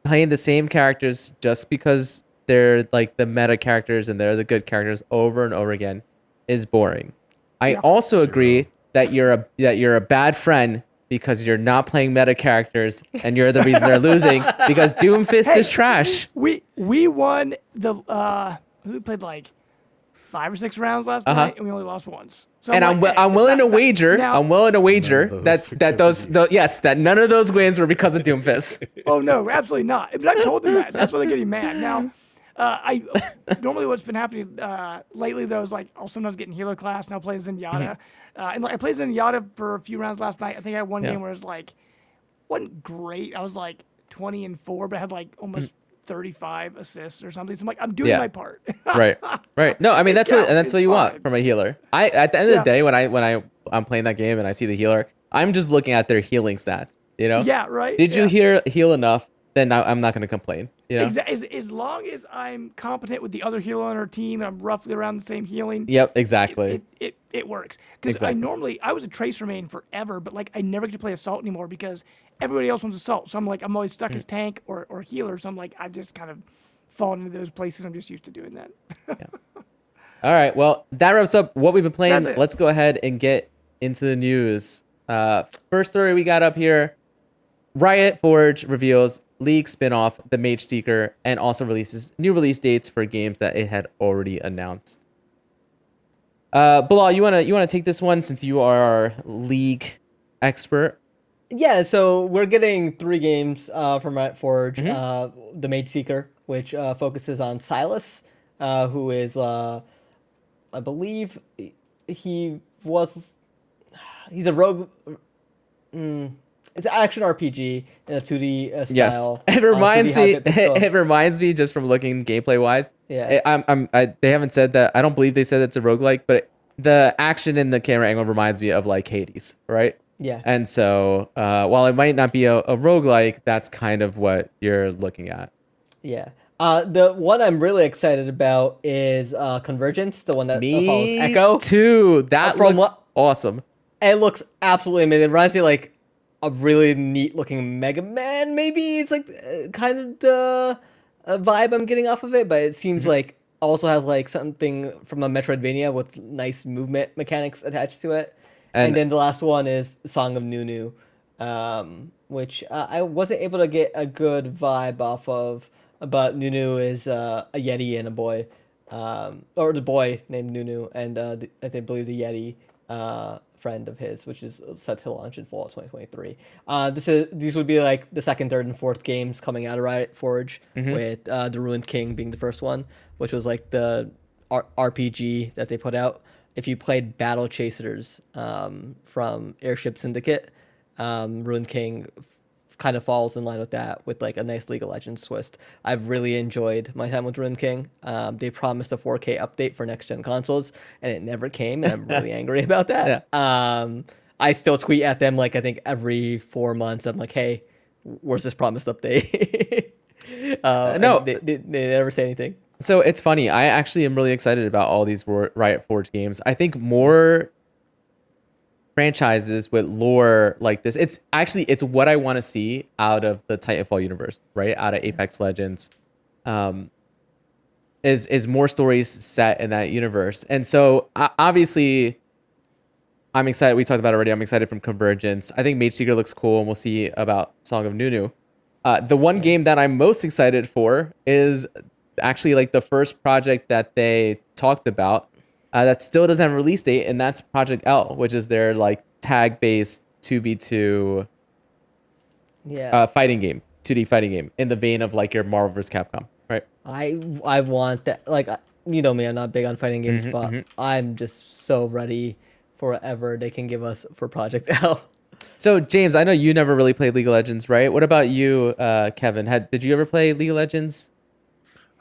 playing the same characters just because they're like the meta characters and they're the good characters over and over again is boring. I Yeah. also agree that you're a that you're a bad friend because you're not playing meta characters and you're the reason they're losing [laughs] because Doomfist is trash. we we won the uh we played like five or six rounds last Uh-huh. night and we only lost once. So And I'm like, wi- hey, I'm willing to that- that- wager. now- I'm willing to wager that those that those, of tho- yes that none of those wins were because of Doomfist. [laughs] Oh no, absolutely not. But I told them that. That's why they're getting mad. Now, Uh, I normally what's been happening uh, lately though is like I'll sometimes get in healer class and I'll play Zenyatta, uh, and like, I played Zenyatta for a few rounds last night. I think I had one Yeah. game where it was like wasn't great. I was like twenty and four, but I had like almost thirty five assists or something. So I'm like I'm doing Yeah. my part. [laughs] right right no i mean that's what and that's what you fine. want from a healer i at the end of Yeah. the day when i when i i'm playing that game and i see the healer i'm just looking at their healing stats you know yeah, right. did you heal heal enough then I, i'm not going to complain you know Exa- as, as long as I'm competent with the other healer on our team and I'm roughly around the same healing, yep exactly it, it, it works. Because Exactly. I normally I was a tracer main forever, but like I never get to play assault anymore because everybody else wants assault. So I'm like I'm always Mm. stuck as tank or, or healer. So I'm like I've just kind of fallen into those places. I'm just used to doing that. yeah. all right well that wraps up what we've been playing let's go ahead and get into the news uh first story we got up here riot forge reveals league spin-off the mage seeker and also releases new release dates for games that it had already announced Uh, Bilal, you wanna you wanna take this one since you are our league expert. Yeah, so we're getting three games uh, from Riot Forge. Mm-hmm. Uh, the Mage Seeker, which uh, focuses on Sylas, uh, who is, uh, I believe, he was, he's a rogue. Mm, it's an action RPG in a 2D uh, style. [laughs] Yes, uh, it 2D reminds me. high-bit. [laughs] It, reminds me just from looking gameplay wise. Yeah. I'm, I'm, I, they haven't said that. I don't believe they said it's a roguelike, but the action in the camera angle reminds me of like Hades, right? yeah. And so, uh, while it might not be a, a roguelike, that's kind of what you're looking at. Yeah. Uh, the one I'm really excited about is uh, Convergence, the one that uh, follows Ekko. too. That Uh, from looks what- awesome. It looks absolutely amazing. It reminds me like a really neat looking Mega Man. Maybe it's like uh, kind of the uh, vibe I'm getting off of it, but it seems Mm-hmm. like also has like something from a Metroidvania with nice movement mechanics attached to it. And, And- then the last one is Song of Nunu, um, which uh, I wasn't able to get a good vibe off of. But Nunu is uh, a Yeti and a boy, um, or the boy named Nunu, and uh, the, I think believe the Yeti uh, friend of his, which is set to launch in fall of 2023. Uh, this is these would be like the second, third, and fourth games coming out of Riot Forge, with uh, the Ruined King being the first one, which was like the R- RPG that they put out. If you played Battle Chasers um, from Airship Syndicate, um, Ruined King kind of falls in line with that with like a nice League of Legends twist. I've really enjoyed my time with Ruined King. Um, they promised a 4K update for next gen consoles and it never came and I'm really [laughs] angry about that. Um, I still tweet at them like I think every four months. I'm like, hey, where's this promised update? [laughs] uh, no. they, they, they never say anything. So it's funny. I actually am really excited about all these Riot Forge games. I think more franchises with lore like this. It's actually it's what I want to see out of the Titanfall universe, right? Out of Apex Legends. Um is is more stories set in that universe. And so uh, obviously I'm excited. We talked about it already. I'm excited from Convergence. I think Mage Seeker looks cool, and we'll see about Song of Nunu. Uh, the one game that I'm most excited for is actually like the first project that they talked about uh, that still doesn't have a release date, and that's Project L, which is their like tag based 2v2 Yeah. uh, fighting game, 2D fighting game, in the vein of like your Marvel vs. Capcom, right? I I want that. Like you know me, I'm not big on fighting games, Mm-hmm, but I'm just so ready for whatever they can give us for Project [laughs] L. So James, I know you never really played League of Legends, right? What about you, uh, Kevin? Had did you ever play League of Legends?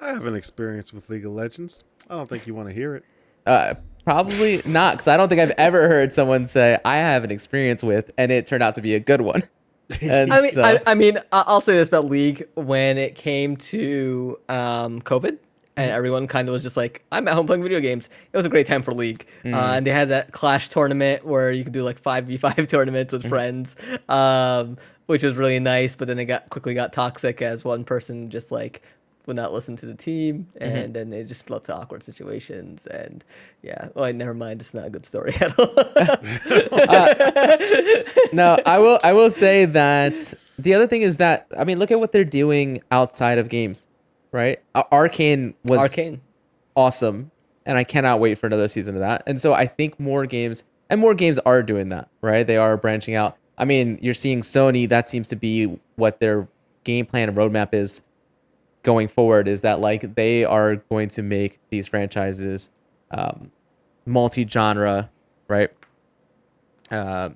I have an experience with League of Legends. I don't think you want to hear it. Uh, probably not, because I don't think I've ever heard someone say I have an experience with, and it turned out to be a good one. [laughs] And I mean, so- I, I mean, I- I'll say this about League: when it came to um, COVID, and everyone kind of was just like, "I'm at home playing video games." It was a great time for League, uh, and they had that Clash tournament where you could do like five v five [laughs] tournaments with friends, um, which was really nice. But then it got quickly got toxic as one person just like would not listen to the team, mm-hmm. and then it just led to awkward situations. And yeah, well, never mind. It's not a good story at all. [laughs] Uh, no, I will. I will say that the other thing is that I mean, look at what they're doing outside of games, right? Ar- Arcane was Arcane. awesome, and I cannot wait for another season of that. And so I think more games and more games are doing that, right? They are branching out. I mean, you're seeing Sony. That seems to be what their game plan and roadmap is going forward is that like they are going to make these franchises um, multi-genre, right? Uh,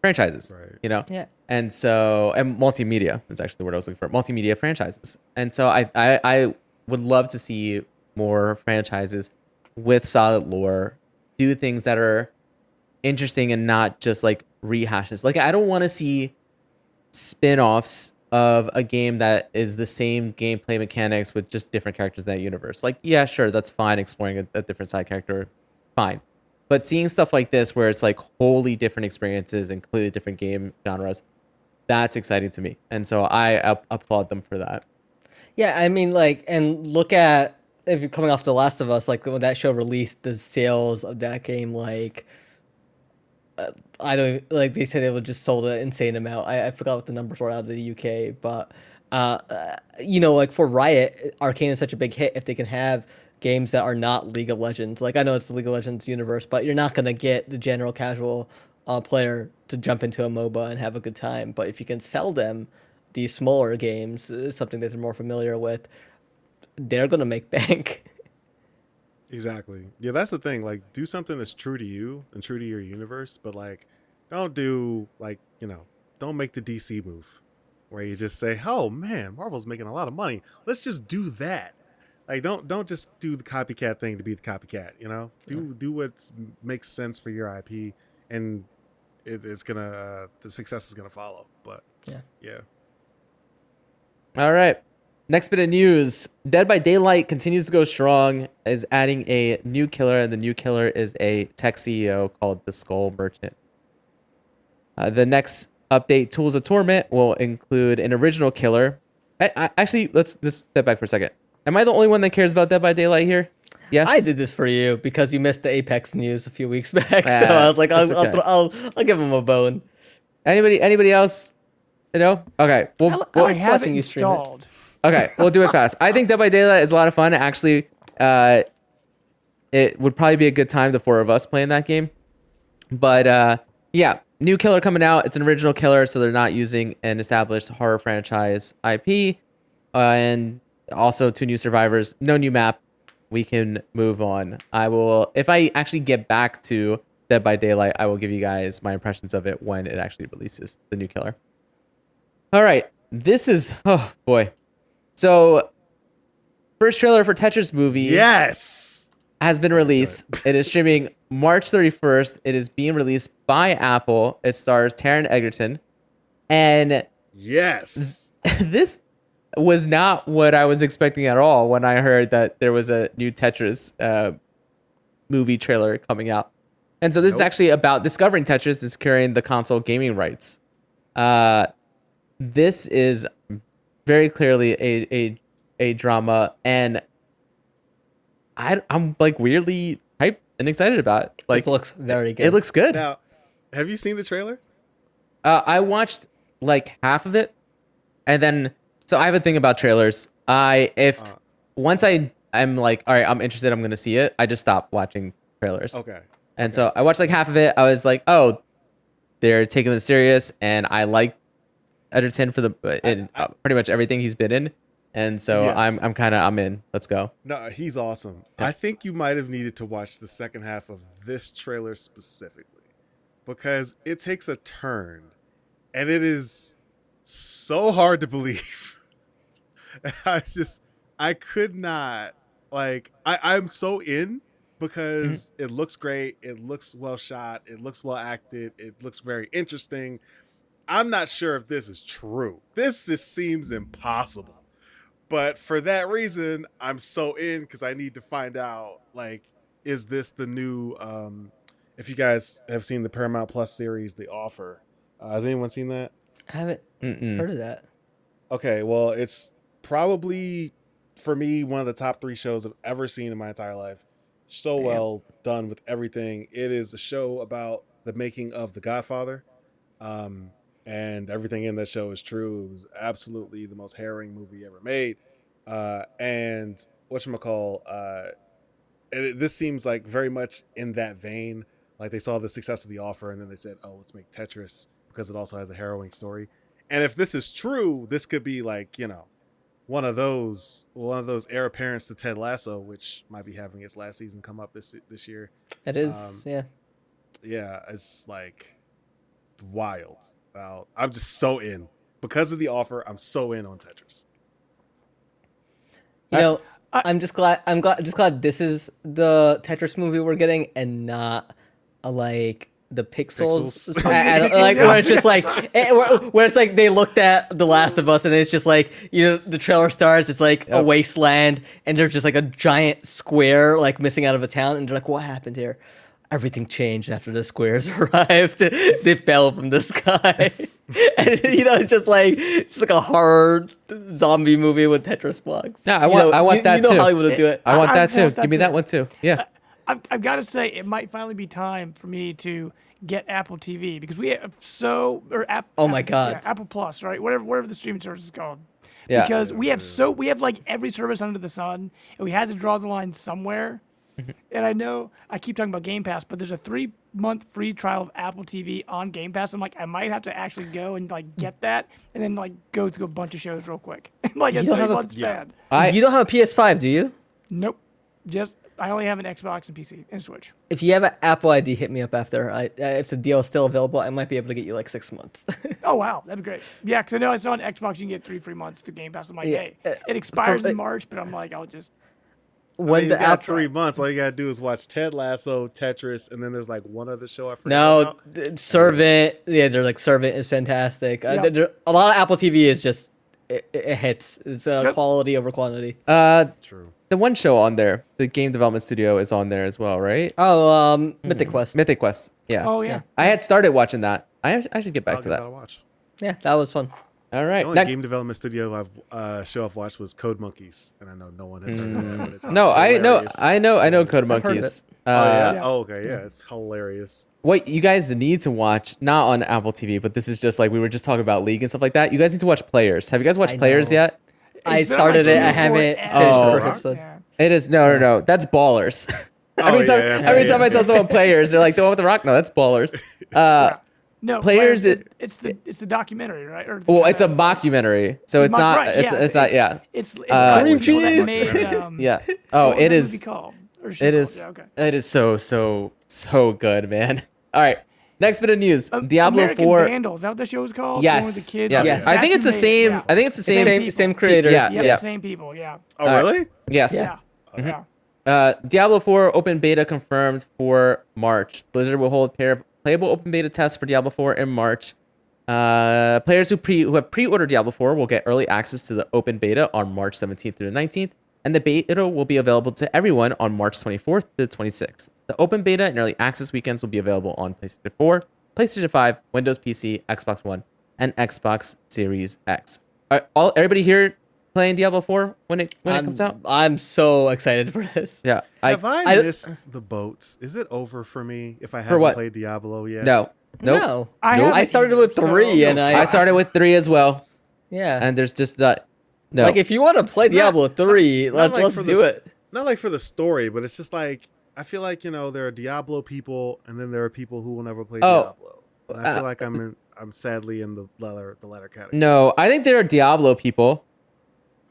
franchises, Right. you know. Yeah. And so, and multimedia is actually the word I was looking for. Multimedia franchises. And so, I I, I would love to see more franchises with solid lore do things that are interesting and not just like rehashes. Like I don't want to see spin-offs of a game that is the same gameplay mechanics with just different characters in that universe. Like, yeah, sure, that's fine exploring a, a different side character. Fine. But seeing stuff like this where it's like wholly different experiences and completely different game genres, that's exciting to me. And so I up- applaud them for that. Yeah, I mean, like, and look at if you're coming off The Last of Us, like when that show released, the sales of that game, like, uh, I don't like they said it was just sold an insane amount. I, I forgot what the numbers were out of the UK, but uh, uh, you know, like for Riot, Arcane is such a big hit. If they can have games that are not League of Legends, like I know it's the League of Legends universe, but you're not gonna get the general casual uh, player to jump into a MOBA and have a good time. But if you can sell them these smaller games, uh, something that they're more familiar with, they're gonna make bank. [laughs] Exactly. Yeah, that's the thing. Like, do something that's true to you and true to your universe, but like, don't do like you know, don't make the DC move, where you just say, "Oh man, Marvel's making a lot of money. Let's just do that." Like, don't don't just do the copycat thing to be the copycat. You know, do do what makes sense for your IP, and it, it's gonna uh, the success is gonna follow. But Yeah. yeah. All right. Next bit of news Dead by Daylight continues to go strong, is adding a new killer, and the new killer is a tech CEO called the Skull Merchant. Uh, the next update, Tools of Torment, will include an original killer. I, I, actually, let's let's step back for a second. Am I the only one that cares about Dead by Daylight here? Yes. I did this for you because you missed the Apex news a few weeks [laughs] back. so Ah, I was like, I'll, that's I'll. I'll, I'll give him a bone. Anybody? Anybody else? You know? Okay. Well, I li- well, I have it watching you stream it. Okay, we'll do it fast. I think Dead by Daylight is a lot of fun. Actually, uh, it would probably be a good time the four of us playing that game. But uh, yeah, new killer coming out. It's an original killer, so they're not using an established horror franchise IP, uh, and also two new survivors. No new map. We can move on. I will if I actually get back to Dead by Daylight, I will give you guys my impressions of it when it actually releases the new killer. All right, this is oh boy. So, first trailer for Tetris movie Yes. has been released. It is streaming March 31st. It is being released by Apple. It stars Taron Egerton. And Yes. [laughs] this was not what I was expecting at all when I heard that there was a new Tetris uh, movie trailer coming out. And so this is actually about discovering Tetris is carrying the console gaming rights. Uh, this is very clearly a a, a drama, and I I'm like weirdly hyped and excited about it. Like This looks very good. it looks good. Now, have you seen the trailer? Uh, I watched like half of it, and then so I have a thing about trailers. I if Uh. once I I'm like all right, I'm interested. I'm gonna see it. I just stop watching trailers. Okay. And so I watched like half of it. I was like, oh, they're taking this serious, and I like Egerton for the in uh, pretty much everything he's been in. And so Yeah. I'm I'm kind of I'm in. Let's go. No, he's awesome. I think you might have needed to watch the second half of this trailer specifically because it takes a turn and it is so hard to believe. [laughs] I just I could not like I I'm so in because it looks great, it looks well shot, it looks well acted, it looks very interesting. I'm not sure if this is true. This just seems impossible but for that reason i'm so in because i need to find out like is this the new um if you guys have seen the paramount plus series the offer uh, has anyone seen that I haven't Mm-mm. heard of that. okay well it's probably for me one of the top three shows i've ever seen in my entire life so Damn. well done with everything it is a show about the making of the godfather um and everything in that show is true it was absolutely the most harrowing movie ever made uh and whatchamacall uh and it, this seems like very much in that vein like they saw the success of the offer and then they said oh let's make tetris because it also has a harrowing story and if this is true this could be like you know one of those one of those heir apparents to Ted Lasso, which might be having its last season come up this this year. It is, Um, yeah. Yeah, it's like wild. Wow. I'm just so in because of the offer. I'm so in on Tetris. You I- know, I- I, am just glad. I'm glad. Just glad this is the Tetris movie we're getting, and not a, like the pixels, Pixels. [laughs] I- I don't- like where it's just like eh, where, where it's like they looked at The Last of Us, and it's just like you know the trailer starts. It's like a wasteland, and there's just like a giant square like missing out of a town, and they're like, "What happened here?" Everything changed after the squares [laughs] arrived. they fell from the sky. [laughs] and, you know, it's just like it's just like a hard zombie movie with Tetris blocks. Yeah, I You want- know- I want you, that you know too. Hollywood will do it. I want I- I that too. want that Give me too. that one too. Yeah. I've, I've got to say, it might finally be time for me to get Apple TV because we have so or App, Oh my Apple- God. yeah, Apple Plus, right? Whatever, whatever the streaming service is called. Yeah. Because we have so we have like every service under the sun, and we had to draw the line somewhere. And I know I keep talking about Game Pass, but there's a three month free trial of Apple TV on Game Pass. I'm like, I might have to actually go and like get that, and then like go through a bunch of shows real quick, [laughs] like a You don't three have a- month yeah. span. I you don't have a PS5, do you? Nope, just I only have an Xbox and PC and Switch. If you have an Apple ID, hit me up after. I, uh, if the deal is still available, I might be able to get you like six months. [laughs] Oh wow, that'd be great. Yeah, because I know I saw on Xbox you can get three free months to Game Pass. I'm like, Yeah, hey, uh, it expires for- in March, but I'm like, I'll just when He's the got app three months. All you gotta do is watch Ted Lasso, Tetris, and then there's like one other show I forgot. no about. Servant, yeah, they're like Servant is fantastic. Uh, Yeah. there- there- a lot of Apple TV is just it, it hits. It's uh, Yep. quality over quantity. uh True. the one show on there, the game development studio is on there as well, right? Oh, um, Mythic Quest. Mythic Quest. Yeah. oh yeah. I had started watching that. I I should get back I'll to give that. a watch. Yeah, that was fun. All The only Next- game development studio I've uh, show I've watched was Code Monkeys, and I know no one has heard of that. but it's Mm. no, I know. I know, I know Code I've heard of Monkeys. Uh, Oh yeah. Yeah. Oh okay. Yeah, it's hilarious. What you guys need to watch, not on Apple TV, but this is just like we were just talking about League and stuff like that. You guys need to watch Players. Have you guys watched I Players know. yet? I It's been on my started it. I haven't finished Oh. the first episode. Yeah. It is no, no, no. That's Ballers. [laughs] every Oh, time, that's every right, time yeah. I tell someone Players, they're like the one with the rock. No, that's Ballers. [laughs] Uh, No, Players, Players. it- it's the it's the documentary, right? Or the well, kinda- it's a mockumentary, so it's Mock- not. right, it's yeah, it's not. Yeah, It's, it's Uh, cream Cream cheese. cheese. Made, um, [laughs] yeah. Oh, was it that is. movie called? Or show It called? is. Yeah, okay. It is so so so good, man. [laughs] All right. Next bit of news: Um, Diablo American Four. Vandal. Is that what the show is called? The Yes. the kids? Yes. Yes. I think it's the same. yeah. I think it's the same. Same, people. same creators. Yeah, Yep, yeah. same people. Yeah. Oh Uh, really? Yes. Yeah. Yeah. Uh, Diablo 4 open beta confirmed for March. Blizzard will hold pair playable open beta tests for Diablo 4 in March. Uh, players who pre who have pre-ordered Diablo 4 will get early access to the open beta on March 17th through the 19th, and the beta will be available to everyone on March 24th to the 26th. The open beta and early access weekends will be available on PlayStation 4, PlayStation 5, Windows PC, Xbox One, and Xbox Series X. All everybody here playing Diablo 4 when it when it I'm, comes out? I'm so excited for this. Yeah, I Have I, I- missed the boats? Is it over for me if I haven't what? played Diablo yet? no. Nope. No, I I, started with three, so- and I, I started with three as well, yeah. and there's just that. No, Like if you want to play Diablo three, Not let's like let's for do the, it. Not like for the story, but it's just like I feel like you know there are Diablo people, and then there are people who will never play Oh. Diablo. And I feel Uh, like I'm in, I'm sadly in the letter the latter category. no. I think there are Diablo people,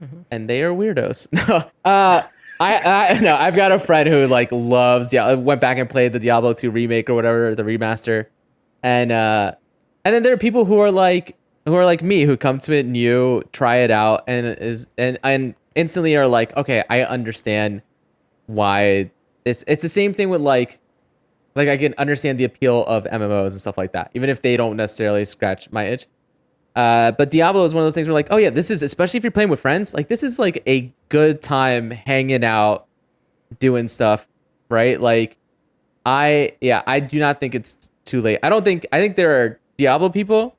Mm-hmm. and they are weirdos. [laughs] No, uh, I, I no. I've got a friend who like loves Diablo. Went back and played the Diablo 2 remake or whatever, the remaster, and uh, and then there are people who are like who are like me who come to it new, try it out, and is and and instantly are like, okay, I understand why it's it's the same thing with like like I can understand the appeal of MMOs and stuff like that, even if they don't necessarily scratch my itch. Uh, but Diablo is one of those things where like, oh yeah, this is especially if you're playing with friends, like this is like a good time hanging out, doing stuff, right? Like, I yeah, I do not think it's too late. I don't think I think there are Diablo people,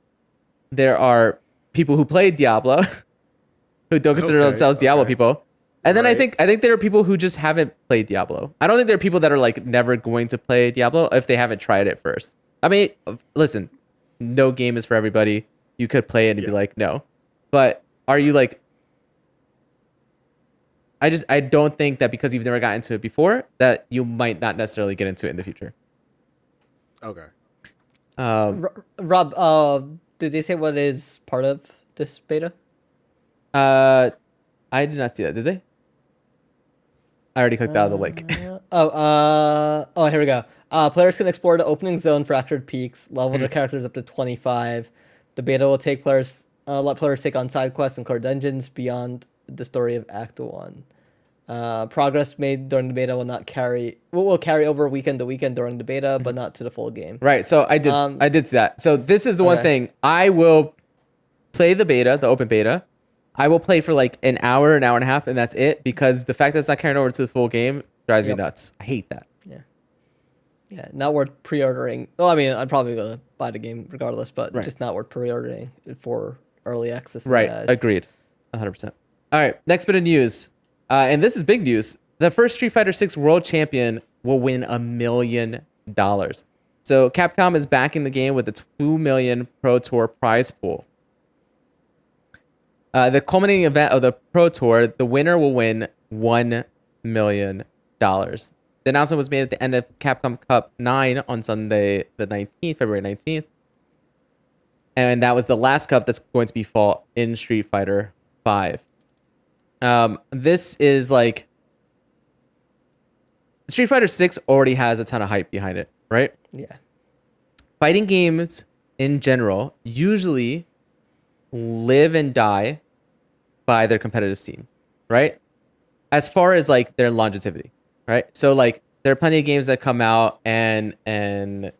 there are people who play Diablo, [laughs] who don't consider Okay, themselves Diablo okay. people, and then I think I think there are people who just haven't played Diablo. I don't think there are people that are like never going to play Diablo if they haven't tried it first. I mean, listen, no game is for everybody. You could play it and be like, no. But are you like I just I don't think that because you've never got into it before that you might not necessarily get into it in the future. Okay. Um, R- Rob, uh, did they say what is part of this beta? uh, I did not see that. Did they? I already clicked out of the link. Uh, oh, uh, oh, here we go. Uh, players can explore the opening zone, fractured peaks, level their characters up to 25. The beta will take players, uh, let players take on side quests and core dungeons beyond the story of Act 1. Uh, progress made during the beta will not carry, will, will carry over weekend to weekend during the beta, but not to the full game. Right. So I did. Um, I did see that. So this is the one thing I will play the beta, the open beta. I will play for like an hour, an hour and a half, and that's it. Because the fact that it's not carrying over to the full game drives Yep. me nuts. I hate that. Yeah. Not worth pre-ordering. Well, I mean, I'd probably gonna buy the game regardless, but Right. just not worth pre-ordering for early access. Right. guys. Agreed. 100. percent All right. Next bit of news, uh, and this is big news. The first Street Fighter Six World Champion will win a million dollars. So Capcom is backing the game with a two million Pro Tour prize pool. Uh, the culminating event of the Pro Tour, the winner will win one million dollars. The announcement was made at the end of Capcom Cup Nine on Sunday, the nineteenth, February nineteenth, and that was the last cup that's going to be fought in Street Fighter Five. Um, this is like Street Fighter Six already has a ton of hype behind it, right? Yeah. fighting games in general usually live and die by their competitive scene, right? As far as like their longevity, right? So like there are plenty of games that come out and and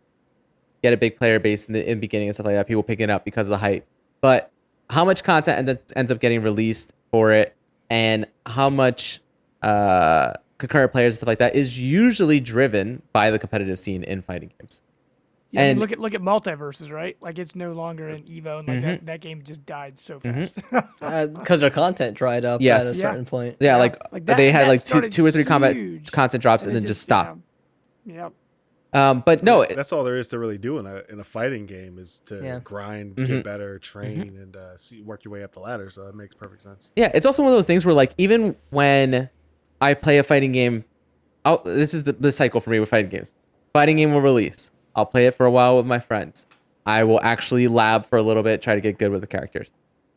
get a big player base in the in the beginning and stuff like that. People picking it up because of the hype, but how much content ends, ends up getting released for it, and how much uh, concurrent players and stuff like that is usually driven by the competitive scene in fighting games. Yeah, I mean, And- look at look at MultiVersus, right? Like it's no longer an Evo, and like Mm-hmm. that, that game just died so fast. [laughs] Because their content dried up Yes. at a Yeah. certain point. Yeah, Yeah, like, like that- they had like two, two or three combat content drops and, then it just stop. Yeah. Yep. Um, but no, it- That's all there is to really do in a in a fighting game is to Yeah. grind, Mhm. get better, train, and uh, see, work your way up the ladder. So that makes perfect sense. yeah, it's also one of those things where like even when I play a fighting game, I'll, this is the, the cycle for me with fighting games. Fighting game will release. I'll play it for a while with my friends. I will actually lab for a little bit, try to get good with the characters.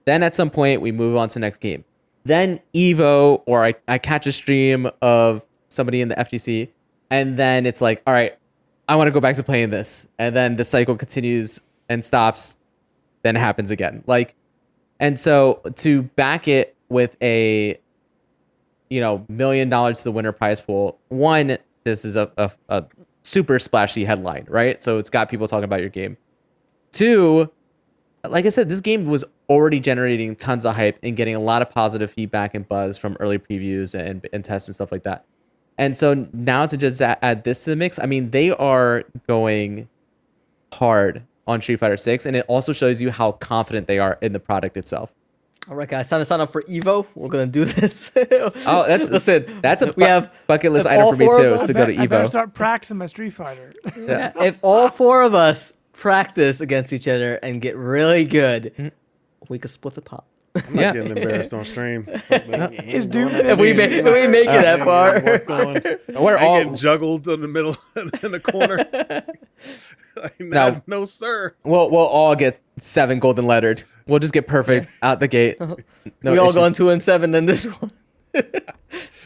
Then at some point we move on to next game. Then Evo or I, I catch a stream of somebody in the FGC, and then it's like, all right, I want to go back to playing this. And then the cycle continues and stops, then happens again. Like And so to back it with a, you know, million dollars to the winner prize pool, one, this is a, a, a super splashy headline, right? So it's got people talking about your game. Two, like I said, this game was already generating tons of hype and getting a lot of positive feedback and buzz from early previews and, and tests and stuff like that. And so now to just add this to the mix, I mean, they are going hard on Street Fighter 6 and it also shows you how confident they are in the product itself. All right, guys, time to sign up for Evo. We're gonna do [laughs] this. Oh, that's [laughs] listen. That's a we have bucket list item for me too. us- Is to I, go bet- to I better Evo. start practicing my Street Fighter. Yeah. [laughs] if all four of us practice against each other and get really good, Mm-hmm. we could split the pot. I'm not Yeah. getting embarrassed on stream. Fuck that. Is Doom If we make, if we make it that far, What's? We're I all get juggled in the middle in the corner. Like, No. no, no, sir. we'll we'll all get seven golden lettered. We'll just get perfect out the gate. [laughs] No we all go on two and seven. Then this one. [laughs]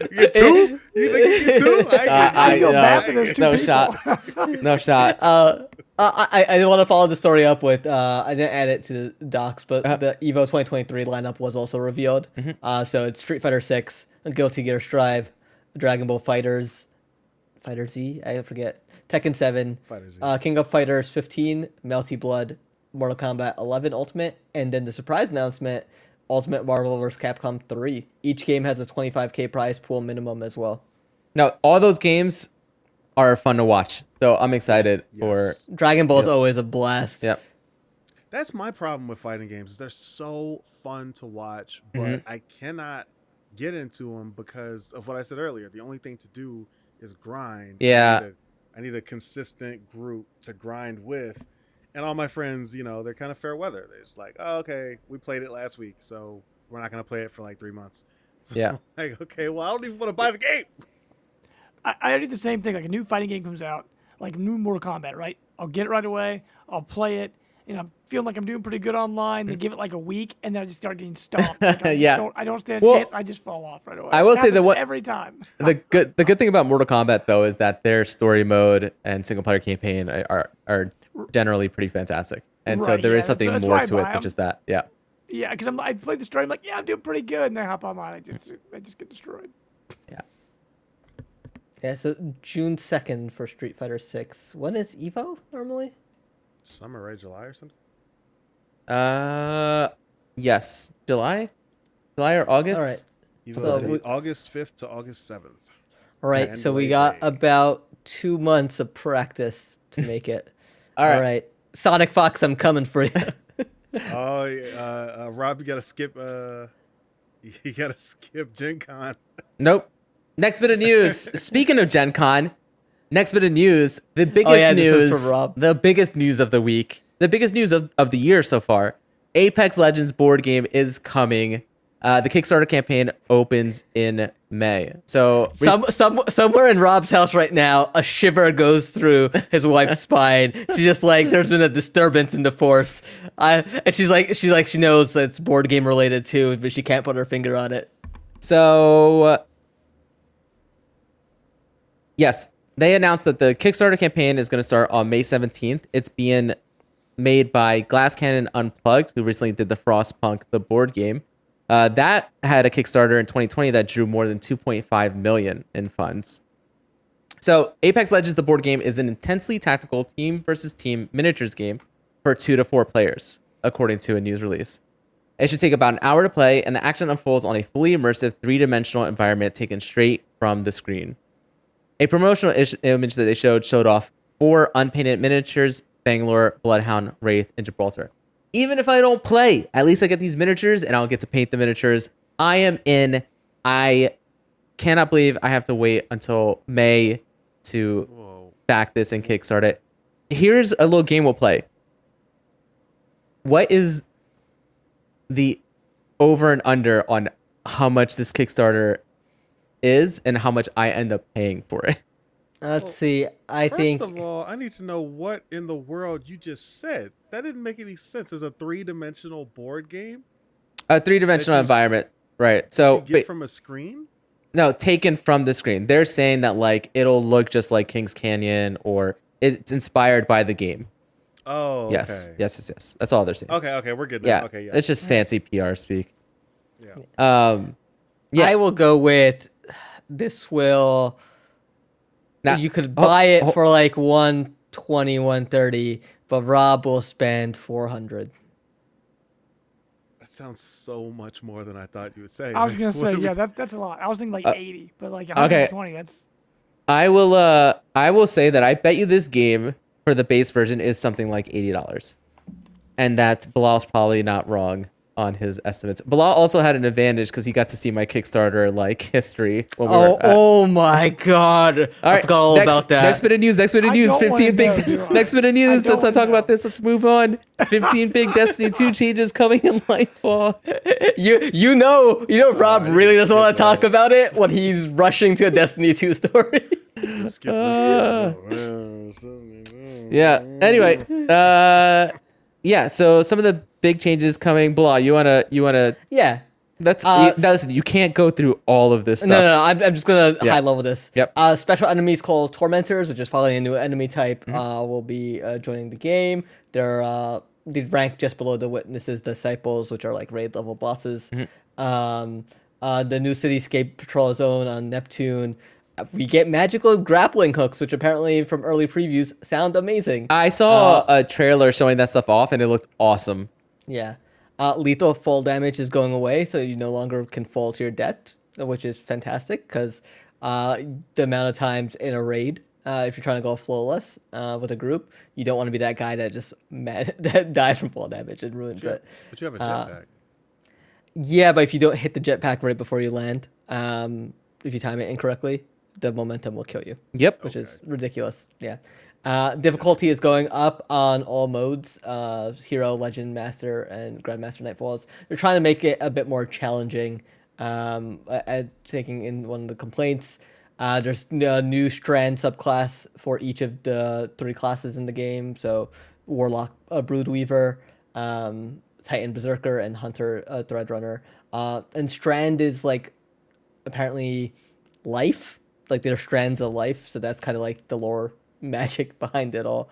You get two? You think you get two? [laughs] I, Uh, get I, two. feel no, bad for those two no people. shot. No shot. Uh, I I, I want to follow the story up with. Uh, I didn't add it to the docs, but Uh-huh. the Evo 2023 lineup was also revealed. Mm-hmm. Uh, so it's Street Fighter 6, Guilty Gear Strive, Dragon Ball Fighters, Fighter Z, I forget, Tekken 7, Fighter Uh, King of Fighters 15, Melty Blood, Mortal Kombat 11 Ultimate, and then the surprise announcement, Ultimate Marvel vs. Capcom 3. Each game has a 25k prize pool minimum as well. Now all those games are fun to watch. So I'm excited for. Yes. Dragon Ball is always a blast. Yep. That's my problem with fighting games. Is they're so fun to watch, but Mm-hmm. I cannot get into them because of what I said earlier. The only thing to do is grind. Yeah. I need a, I need a consistent group to grind with, and all my friends, you know, they're kind of fair weather. They're just like, oh, okay, we played it last week, so we're not gonna play it for like three months. [laughs] So Yeah. Like, okay, well, I don't even want to buy the game. I, I do the same thing. Like a new fighting game comes out, like new Mortal Kombat, right? I'll get it right away. I'll play it, and I'm feeling like I'm doing pretty good online. They mm-hmm. give it like a week, and then I just start getting stomped. Like, I [laughs] Yeah. don't, I don't stand a Well, chance. I just fall off right away. I will It say that happens what- every time. the [laughs] good the good thing about Mortal Kombat though is that their story mode and single player campaign are are, are generally pretty fantastic, and so Right, there is yeah, something that's- that's more to it buy than 'em. just that. Yeah. Yeah, because I'm I play the story. I'm like, yeah, I'm doing pretty good, and then I hop online. I just mm-hmm. I just get destroyed. Yeah. Yeah, so June second for Street Fighter Six. When is Evo normally? Summer, right? July or something? Uh, yes, July, July or August. All right. Evo So we- August 5th to August 7th. All right, so we got Day. about two months of practice to make it. [laughs] All right. All right, SonicFox, I'm coming for you. [laughs] Oh, uh, uh, Rob, you gotta skip. Uh, [laughs] you gotta skip Gen Con. Nope. Next bit of news. Speaking of Gen Con, next bit of news. The biggest Oh, yeah, news. The biggest news of the week. The biggest news of, of the year so far. Apex Legends board game is coming. Uh, the Kickstarter campaign opens in May. So Some, some, somewhere in Rob's house right now, a shiver goes through his wife's [laughs] spine. She's just like, "There's been a disturbance in the force," I, and she's like, she's like, she knows it's board game related too, but she can't put her finger on it. So, uh, yes, they announced that the Kickstarter campaign is going to start on May 17th. It's being made by Glass Cannon Unplugged, who recently did the Frostpunk, the board game. Uh, that had a Kickstarter in 2020 that drew more than 2.5 million in funds. So, Apex Legends, the board game, is an intensely tactical team versus team miniatures game for two to four players, according to a news release. It should take about an hour to play, and the action unfolds on a fully immersive three dimensional environment taken straight from the screen. A promotional ish- image that they showed showed off four unpainted miniatures Bangalore, Bloodhound, Wraith, and Gibraltar. Even if I don't play, at least I get these miniatures and I'll get to paint the miniatures. I am in. I cannot believe I have to wait until May to Whoa. back this and kickstart it. Here's a little game we'll play. What is the over and under on how much this Kickstarter is and how much I end up paying for it? Let's see. I First think of all, I need to know what in the world you just said. That didn't make any sense. As a three-dimensional board game, A three dimensional That you s- environment, right? so So, get but- from a screen. no, taken from the screen. They're saying that like it'll look just like King's Canyon or it's inspired by the game. Oh, Yes, okay. yes, yes, yes. That's all they're saying. Okay, okay, we're good. Yeah, Okay, yeah. it's just fancy PR speak. yeah. Um, yeah. I will go with this. Will Now- you could oh, buy it oh. for like 120 130 but rob will spend 400 That sounds so much more than I thought you would say. I was gonna say, yeah, that's that's a lot. I was thinking like Uh, 80, but like okay. 120. That's I will uh I will say that I bet you this game for the base version is something like eighty dollars. And that's Bilal's probably not wrong on his estimates. Bilal also had an advantage because he got to see my Kickstarter like history when we oh were at- oh my god all i forgot all next, about that Next bit of news. Next bit of news. Fifteen big. know, do next bit of news. Let's not don't talk about this. Let's move on. Fifteen big Destiny two changes coming in Lightfall. [laughs] you you know you know rob I really doesn't want skip to talk about it when he's rushing to a destiny 2 story Skip Uh. [laughs] Yeah. Anyway, uh, yeah. So some of the big changes coming. Blah. you wanna you wanna yeah That's Uh, you, now listen. You can't go through all of this stuff. No, no, no. I'm, I'm just gonna Yeah. high level this. Yep. Uh, special enemies called Tormentors, which is following a new enemy type, Mm-hmm. uh, will be uh, joining the game. They're uh, they rank just below the Witnesses Disciples, which are like raid level bosses. Mm-hmm. Um, uh, the new Cityscape Patrol Zone on Neptune. Uh, We get magical grappling hooks, which apparently from early previews sound amazing. I saw Uh, a trailer showing that stuff off, and it looked awesome. Yeah. Uh, lethal fall damage is going away, so you no longer can fall to your death, which is fantastic because uh, the amount of times in a raid, uh, if you're trying to go flawless uh, with a group, you don't want to be that guy that just mad, [laughs] that dies from fall damage and ruins it. But you have a Uh, jetpack. Yeah, but if you don't hit the jetpack right before you land, um, if you time it incorrectly, the momentum will kill you Yep. which is ridiculous. Yeah. Uh, difficulty is going up on all modes uh, Hero, Legend, Master, and Grandmaster Nightfalls. They're trying to make it a bit more challenging. Um, a- a- taking in one of the complaints, uh, there's a new strand subclass for each of the three classes in the game. So Warlock uh, Broodweaver, um, Titan Berserker, and Hunter uh, Threadrunner. Uh, and Strand is like apparently life, like they're strands of life. So that's kind of like the lore [laughs] magic behind it all.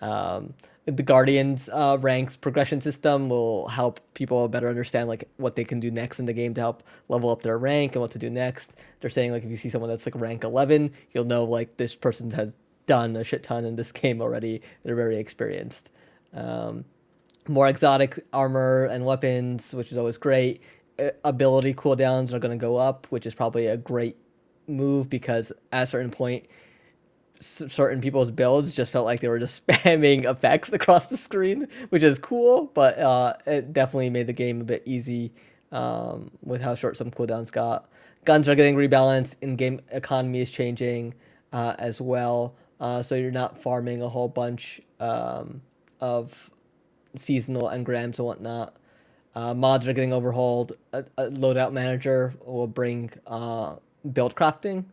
Um, the Guardians uh, ranks progression system will help people better understand like what they can do next in the game to help level up their rank and what to do next. They're saying like if you see someone that's like rank 11, you'll know like this person has done a shit ton in this [laughs] game already. They're very experienced. Um, more exotic armor and weapons, which is always great. Uh, ability cooldowns are going to go up, which is probably a great move because at a certain point, certain people's builds just felt like they were just [laughs] spamming effects across the screen, which is cool, but uh, it definitely made the game a bit easy um, with how short some cooldowns got. Guns are getting rebalanced, in game economy is changing uh, as well, uh, so you're not farming a whole bunch um, of seasonal engrams and whatnot. Uh, mods are getting overhauled. A, a loadout manager will bring uh, build crafting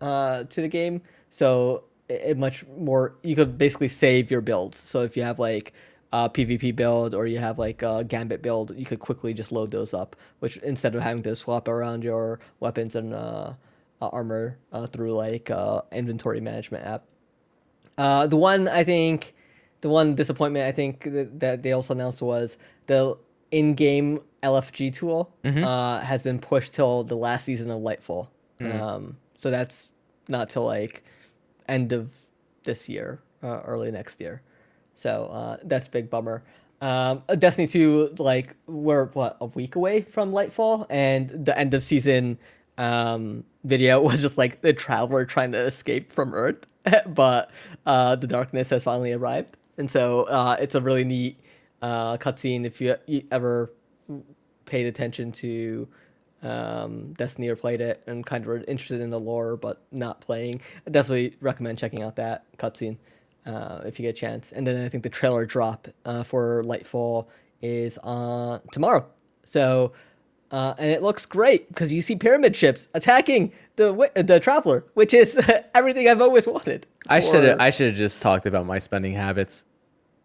uh, to the game, so it, much more. You could basically save your builds. So if you have like a PvP build or you have like a Gambit build, you could quickly just load those up. Which instead of having to swap around your weapons and uh, uh, armor uh, through like uh, inventory management app. Uh, the one I think, the one disappointment I think that, that they also announced was the in-game LFG tool uh, has been pushed till the last season of Lightfall. Um, so that's not till like end of this year, uh, early next year. So uh, that's big bummer. Um, Destiny 2, like, we're, what, a week away from Lightfall, and the end of season um, video [laughs] was just like the traveler trying to escape from Earth, [laughs] but uh, the darkness has finally arrived. And so uh, it's a really neat uh, cutscene if you, you ever paid attention to um, Destiny or played it and kind of were interested in the lore but not playing. I definitely recommend checking out that cutscene uh, if you get a chance. And then I think the trailer drop uh, for Lightfall is on tomorrow. So, uh, and it looks great because you see pyramid ships attacking the the traveler, which is [laughs] everything I've always wanted. I should have I should have just talked about my spending habits.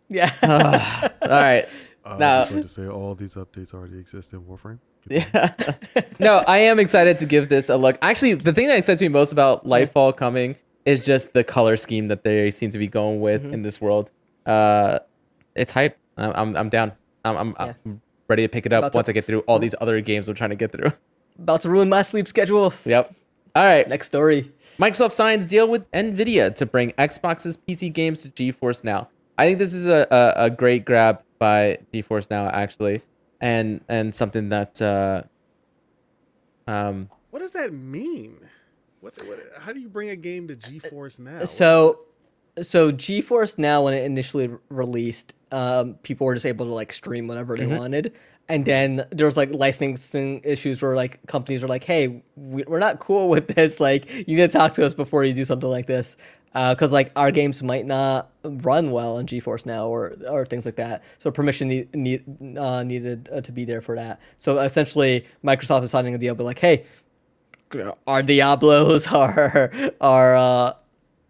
yeah. [sighs] All right. [laughs] Uh, No. I was going to say all these updates already exist in Warframe. Yeah. [laughs] no, I am excited to give this a look. Actually, the thing that excites me most about Lightfall coming is just the color scheme that they seem to be going with Mm-hmm. in this world. Uh, it's hype. I'm I'm, I'm down. I'm I'm, Yeah. I'm ready to pick it up About to- once I get through all these other games I'm trying to get through. [laughs] About to ruin my sleep schedule. Yep. All right. Next story. Microsoft signs deal with Nvidia to bring Xbox's PC games to GeForce Now. I think this is a, a, a great grab by GeForce Now actually, and and something that uh, um What does that mean? What, what? How do you bring a game to GeForce now? So, so GeForce Now when it initially released, um, people were just able to like stream whatever they wanted, and then there was like licensing issues where like companies were like, "Hey, we're not cool [laughs] with this. Like, you need to talk to us before you do something like this." Because like our games might not run well on GeForce now, or or things like that. So permission need, need uh, needed uh, to be there for that. So essentially, Microsoft is signing a deal, but like, hey, our Diablos, [laughs] our our uh,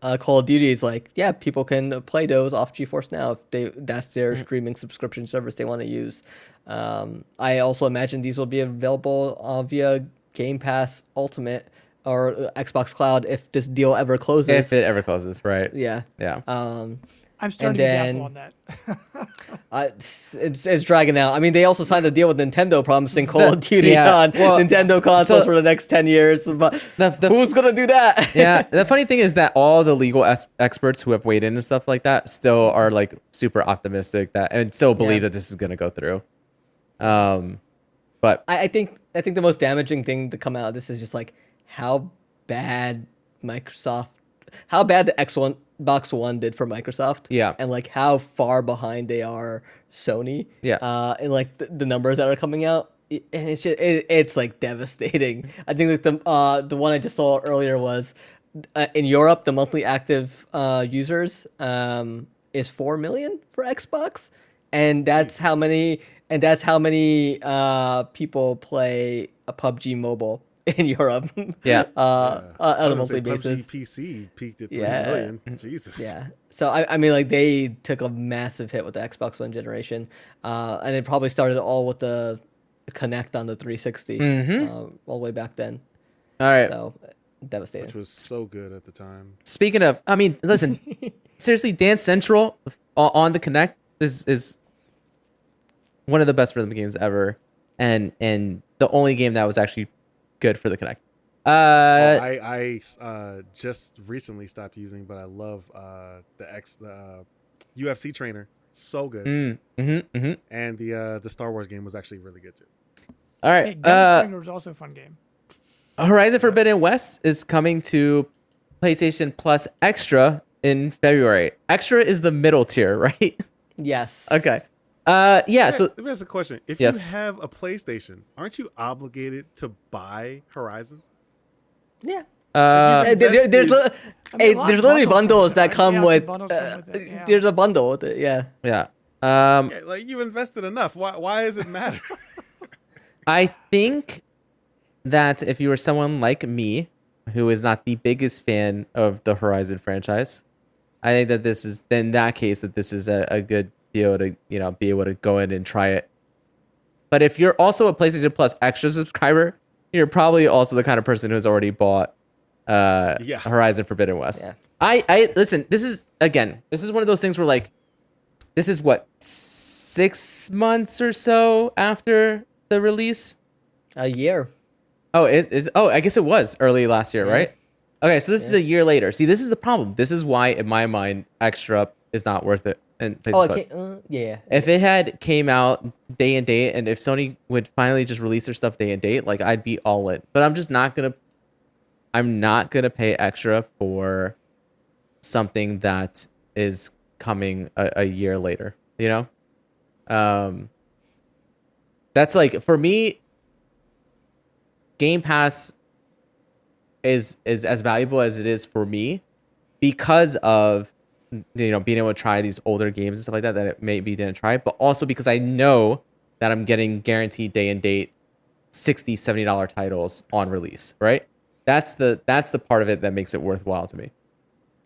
uh, Call of Duty is like, yeah, people can play those off GeForce now if they that's their streaming subscription service they want to use. Um, I also imagine these will be available uh, via Game Pass Ultimate or Xbox Cloud if this deal ever closes. if it ever closes, right? yeah. Yeah. Um, I'm starting then- to be doubtful on that. [laughs] uh, it's, it's it's dragging out. I mean, they also signed a deal with Nintendo promising Call of Duty yeah, on well, Nintendo consoles so- for the next ten years. But The- the- who's gonna do that? yeah. [laughs] The funny thing is that all the legal es- experts who have weighed in and stuff like that still are like super optimistic that and still believe Yeah. that this is gonna go through. Um, but I, I think I think the most damaging thing to come out of this is just like how bad Microsoft, how bad the X One Box One did for Microsoft. Yeah. and like how far behind they are Sony. Yeah. uh, and like the, the numbers that are coming out. And it's just it, it's like devastating. I think like the uh the one I just saw earlier was uh, in Europe the monthly active uh users um is four million for Xbox, and that's how many and that's how many uh people play a PUBG Mobile [laughs] in Europe. Yeah. [laughs] uh, uh, on a monthly basis. PUBG PC peaked at three Yeah. million. Jesus. Yeah. So I, I mean, like they took a massive hit with the Xbox One generation, uh, and it probably started all with the Kinect on the 360 Mhm. uh, all the way back then. All right. So devastating. Which was so good at the time. Speaking of, I mean, listen, [laughs] seriously, Dance Central on the Kinect is is one of the best rhythm games ever, and and the only game that was actually good for the Kinect. Uh, Oh, I I uh, just recently stopped using, but I love uh, the X the uh, UFC trainer. So good, mm, mm-hmm, mm-hmm. and the uh, the Star Wars game was actually really good too. All right, Hey, right. Gun Uh, was also a fun game. Horizon Forbidden West is coming to PlayStation Plus Extra in February. Extra is the middle tier, [laughs] right? yes. okay. Uh, yeah. So Let me ask a question: If Yes. you have a PlayStation, aren't you obligated to buy Horizon? Yeah. uh, there- there- there's li- I mean, hey, a lot of there's literally bundles bundles that come? Yeah, with. bundles uh, with it, yeah. There's a bundle with it. Yeah. yeah. Um, Yeah, like you invested enough. Why why does it matter? [laughs] I think that if you were someone like me, who is not the biggest fan of the Horizon franchise, I think that this is in that case that this is a, a good deal to you know be able to go in and try it. But if you're also a PlayStation Plus extra subscriber, you're probably also the kind of person who's already bought uh Yeah. Horizon Forbidden West. Yeah. I I listen, this is again, this is one of those things where like this is what 6 months or so after the release. A year. Oh, is is oh, I guess it was early last year, Yeah. right? Okay, so this is a year later. See, this is the problem. This is why, in my mind, extra is not worth it. And Oh, okay. Uh, yeah. if it had came out day and date, and if Sony would finally just release their stuff day and date, like I'd be all in. But I'm just not gonna. I'm not gonna pay extra for something that is coming a, a year later. You know, um, that's like for me. Game Pass is is as valuable as it is for me because of you know being able to try these older games and stuff like that that it maybe didn't try but also because i know that i'm getting guaranteed day and date 60 70 dollar titles on release right that's the that's the part of it that makes it worthwhile to me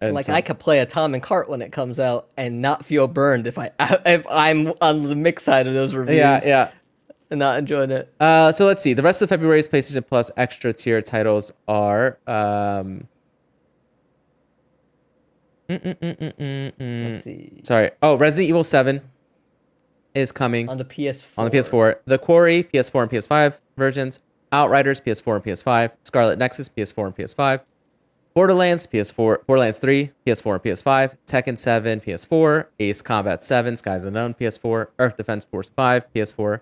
And like so- I could play Atomic Heart when it comes out and not feel burned if I [laughs] if I'm on the mixed side of those reviews. yeah yeah And not enjoying it. Uh, so let's see. The rest of February's PlayStation Plus extra tier titles are um. mm, mm, mm, mm, mm, mm. Let's see. Sorry. Oh, Resident Evil Seven is coming On the PS4. on the PS4. The Quarry PS4 and PS5 versions. Outriders PS4 and PS5. Scarlet Nexus PS4 and PS5. Borderlands PS4, Borderlands 3 PS4 and PS5. Tekken 7 PS4. Ace Combat 7 Skies Unknown PS4. Earth Defense Force 5 PS4.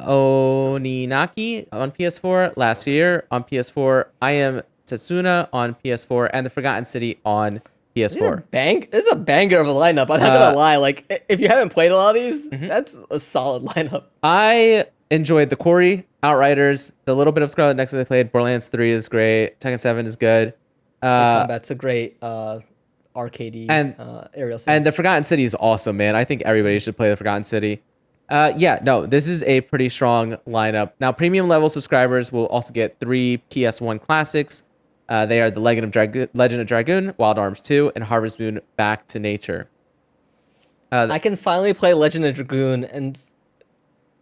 Oninaki on PS4. Last Year on PS4. I Am Setsuna on PS4. And The Forgotten City on PS4. Bang! This is a banger of a lineup. I'm not Uh, gonna lie. Like, if you haven't played a lot of these, Mm-hmm. that's a solid [laughs] lineup. I enjoyed the Quarry, Outriders, the little bit of Scarlet Nexus I played. Borderlands 3 is great. Tekken 7 is good. Uh, combat's a great uh, arcadey and- uh, aerial. Scene. and the Forgotten City is awesome, man. I think everybody should play the Forgotten City. Uh, yeah, no, this is a pretty strong lineup. Now, premium level subscribers will also get three PS1 classics. Uh, they are the Legend of, Drago- Legend of Dragoon, Wild Arms 2, and Harvest Moon Back to Nature. Uh, I can finally play Legend of Dragoon and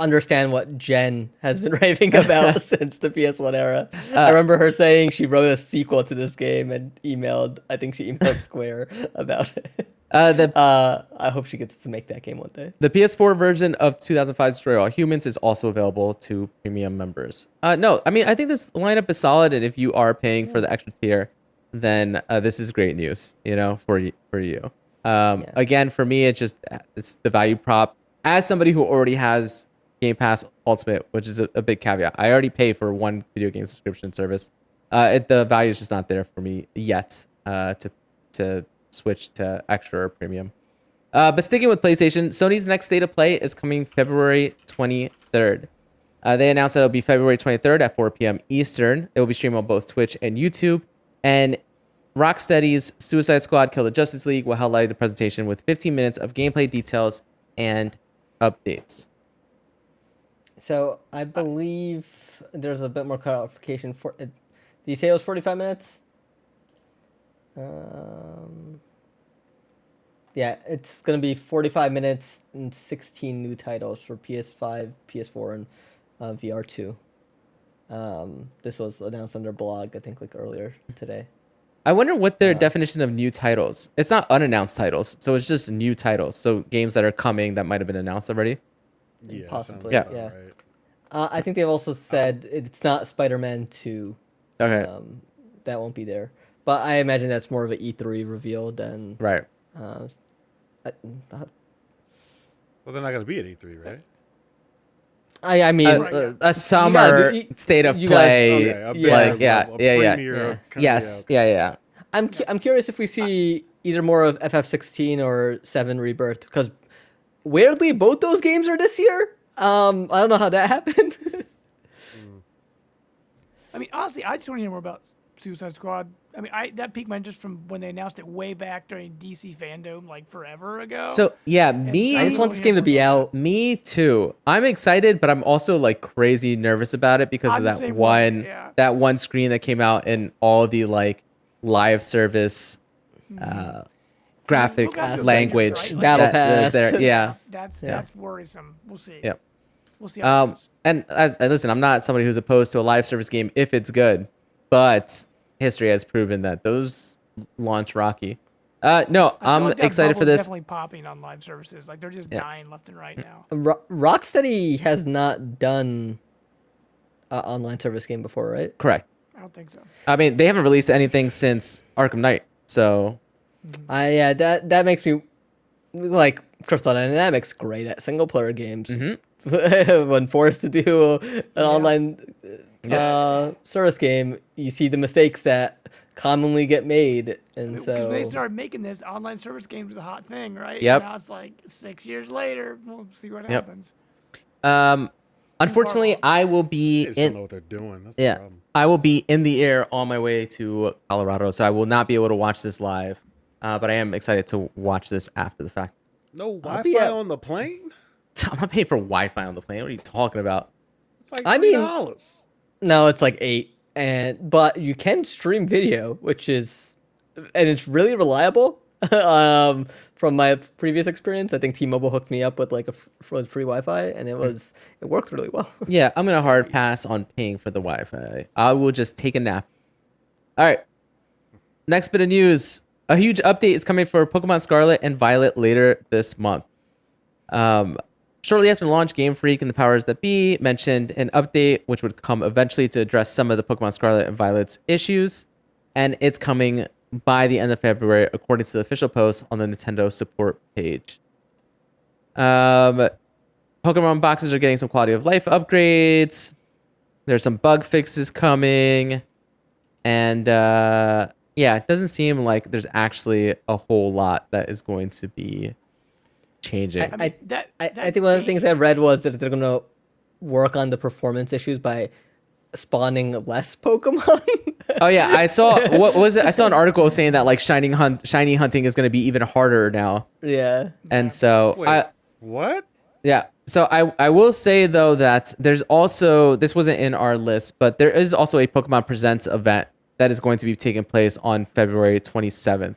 understand what Jen has been [laughs] raving about [laughs] since the PS1 era. Uh, I remember her saying she wrote a sequel to this game and emailed. I think she emailed [laughs] Square about it. uh, the Uh, I hope she gets to make that game one day. The PS4 version of 2005's Destroy All Humans is also available to premium members. Uh, no, I mean I think this lineup is solid, and if you are paying for the extra tier, then uh, this is great news. You know, for y- for you. Um, Yeah. Again, for me, it's just it's the value prop. As somebody who already has Game Pass Ultimate, which is a, a big caveat, I already pay for one video game subscription service. Uh, it, the value is just not there for me yet uh, to to switch to extra or premium. Uh, but sticking with PlayStation, Sony's next state of play is coming February 23rd. Uh, they announced that it'll be February 23rd at 4 p.m. Eastern. It will be streamed on both Twitch and YouTube. And Rocksteady's Suicide Squad Kill the Justice League will highlight the presentation with 15 minutes of gameplay details and updates. So I believe there's a bit more clarification for. It. Did you say it was 45 minutes? Um. Yeah, it's gonna be 45 minutes and 16 new titles for PS5, PS4, and uh, VR2. Um, this was announced on their blog, I think, like earlier today. I wonder what their definition of new titles. It's not unannounced titles, so it's just new titles. So games that are coming that might have been announced already. Yeah, Possibly, sounds about yeah. right. Uh, I think they've also said it's not Spider-Man 2. Okay, Um, that won't be there. But I imagine that's more of an E3 reveal than. right. Uh, I, Well, they're not going to be at E3, right? I, I mean, A, Right, a- yeah. a summer you- state of you guys- play. okay, yeah. Like, yeah, a yeah, yeah. Yeah. kind of- Yes, yeah, yeah. I'm cu- I'm curious if we see either more of FF16 or 7 Rebirth because weirdly both those games are this year. Um, I don't know how that [laughs] happened. I mean, honestly, I just want to hear more about Suicide Squad. I mean, I that piqued my interest from when they announced it way back during DC fandom, like forever ago. So yeah, me. I just want this game to be out. Me too. I'm excited, but I'm also like crazy nervous about it because I'm of that same way, one yeah. that one screen that came out and all the like live service uh graphic Look out for language Avengers, right? Battle that was Pass. there. Yeah. that's Yeah. that's worrisome. We'll see. Yeah. We'll see. How Um and as listen, I'm not somebody who's opposed to a live service game if it's good, but history has proven that those launch rocky. Uh no, I I'm like excited for bubble's this. Definitely popping on live services. Like they're just Yeah. dying left and right now. Ro- Rocksteady has not done an online service game before, right? Correct. I don't think so. I mean, they haven't released anything since Arkham Knight. So, I yeah, that that makes me like Crystal Dynamics great at single player games. [laughs] when forced to do an online uh, service game, you see the mistakes that commonly get made, and Because so they started making this online service games was a hot thing, right? Yep. Now it's like six years later. We'll see what Yep. happens. um, unfortunately, I will be They just know in. what they're doing. That's the Yeah, problem. I will be in the air on my way to Colorado, so I will not be able to watch this live. Uh, but I am excited to watch this after the fact. No I'll be Wi-Fi at- on the plane? [laughs] I'm not paying for Wi-Fi on the plane. What are you talking about? It's like I mean- $3. no, it's like eight, and but you can stream video, which is and it's really reliable. [laughs] um, from my previous experience, I think T-Mobile hooked me up with like a f- for free Wi-Fi, and it was it worked really well. [laughs] Yeah, I'm gonna hard pass on paying for the Wi-Fi. I will just take a nap. All right. Next bit of news: a huge update is coming for Pokemon Scarlet and Violet later this month. Um, shortly after launch, Game Freak and the powers that be mentioned an update which would come eventually to address some of the Pokemon Scarlet and Violet's issues, and it's coming by the end of February, according to the official post on the Nintendo support page. Um, Pokemon boxes are getting some quality of life upgrades. There's some bug fixes coming. And uh, yeah, it doesn't seem like there's actually a whole lot that is going to be changing. I- I mean, that, I, that I think one of the things I read was that they're gonna work on the performance issues by spawning less Pokemon. oh yeah, I saw [laughs] what was it? I saw an article saying that like shining hunt shiny hunting is going to be even harder now. yeah. And so Wait, I what? Yeah. So I I will say though that there's also this wasn't in our list, but there is also a Pokemon Presents event that is going to be taking place on February 27th.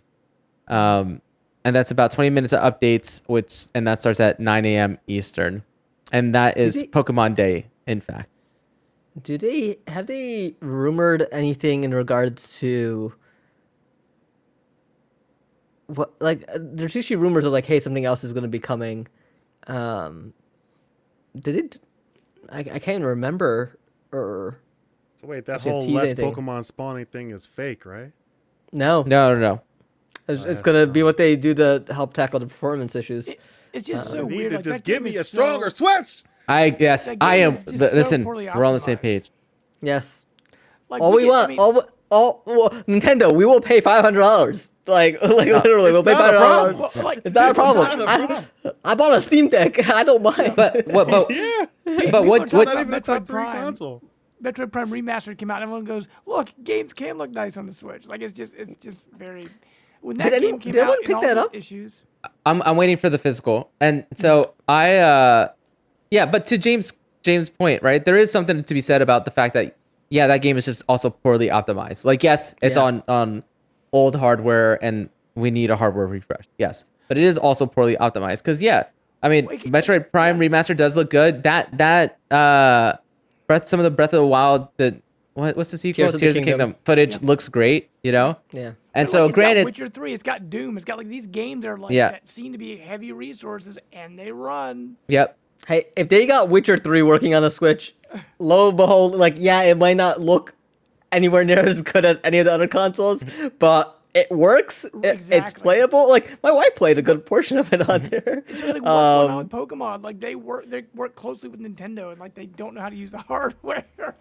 Um, and that's about 20 minutes of updates, which and that starts at 9 a.m. Eastern, and that is they- Pokemon Day, in fact. Do they have they rumored anything in regards to what like there's usually rumors of like hey something else is going to be coming um did it I, I can't even remember or wait, that whole less anything. Pokemon spawning thing is fake, right? no, No, no, no. it's, Oh, it's going to be what they do to help tackle the performance issues It- it's just You so need weird. to like, just give me a is so- stronger switch. I yes, I am. is just th- so listen, we're on the same page. yes Like, all we, get- I want mean, all all well, Nintendo we will pay $500 like [laughs] like literally we'll pay not a $500 problem. well, like, it's not a problem. not a [laughs] I, problem. I bought a Steam Deck. [laughs] I don't mind. But what? But, Yeah, but people what? are talking What? not even a top three Prime. console. Metroid Prime Remastered came out, and everyone goes, "Look, games can look nice on the Switch." Like it's just, it's just very. When that Did game anyone- came did out, anyone pick that up? Issues. I'm I'm waiting for the physical. And so I uh yeah, but to James James' point, right? There is something to be said about the fact that yeah, that game is just also poorly optimized. Like yes, it's Yeah. on on old hardware and we need a hardware refresh. Yes. But it is also poorly optimized cuz yeah, I mean, Wait, Metroid Prime remaster does look good. That that uh Breath some of the Breath of the Wild the what, what's the sequel? Tears of the Kingdom. footage looks great, you know? Yeah. And But, so like, it's got granted Witcher Three, it's got Doom, it's got like these games that are like Yeah. that seem to be heavy resources and they run. Yep. Hey, if they got Witcher 3 working on the Switch, lo and behold, like, yeah, it might not look anywhere near as good as any of the other consoles, [laughs] but it works. It- it's playable. Like, my wife played a good portion of it on there. It's just like what's going on Um, with Pokemon. Like they work, they work closely with Nintendo, and like they don't know how to use the [laughs] hardware. [laughs]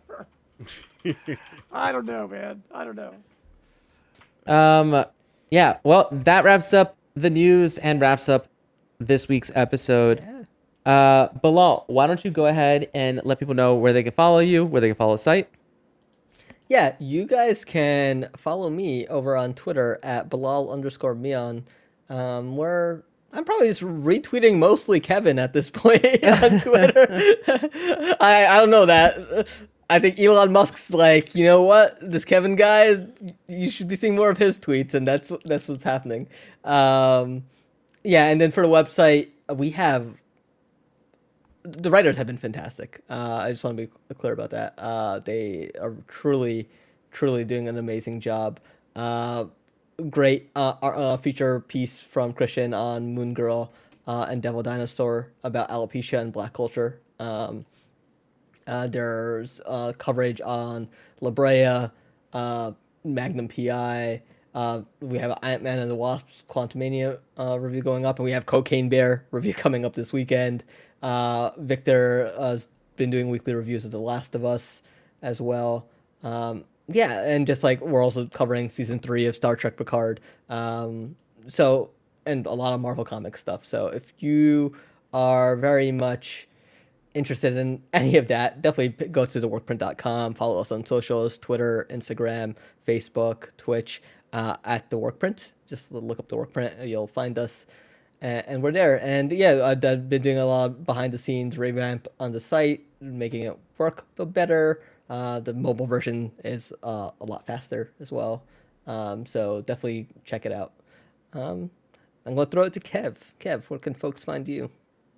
I don't know, man. I don't know. Um, yeah. Well, that wraps up the news and wraps up this week's episode. Uh, Bilal, why don't you go ahead and let people know where they can follow you, where they can follow the site? Yeah, you guys can follow me over on Twitter at Bilal underscore Mion, um, where I'm probably just retweeting mostly Kevin at this [laughs] point on Twitter. [laughs] I, I don't know that. I think Elon Musk's like, you know what, this Kevin guy, you should be seeing more of his tweets, and that's that's what's happening. Um, yeah, and then for the website, we have the writers have been fantastic. Uh, I just want to be clear about that. Uh, they are truly, truly doing an amazing job. Uh, great uh, uh, feature piece from Christian on Moon Girl uh, and Devil Dinosaur about alopecia and black culture. Um, there's coverage on La Brea, Magnum PI. We have Ant Man and the Wasp Quantumania review going up, and we have Cocaine Bear review [laughs] coming up this weekend. Uh, Victor uh, has been doing weekly reviews of The Last of Us as well. Um, yeah, and just like we're also covering season three of Star Trek Picard. Um, so, and a lot of Marvel Comics stuff. So, if you are very much interested in [laughs] any of that, definitely go to theworkprint.com. Follow us on socials Twitter, Instagram, Facebook, Twitch uh, at The Workprint. Just look up The Workprint, you'll find us. And, and we're there. And yeah, I've I've been doing a lot of behind the scenes revamp on the site, making it work better. Uh, the mobile version is uh, a lot faster as well. Um, so definitely check it out. Um, I'm going to throw it to Kev. Kev, where can folks find you?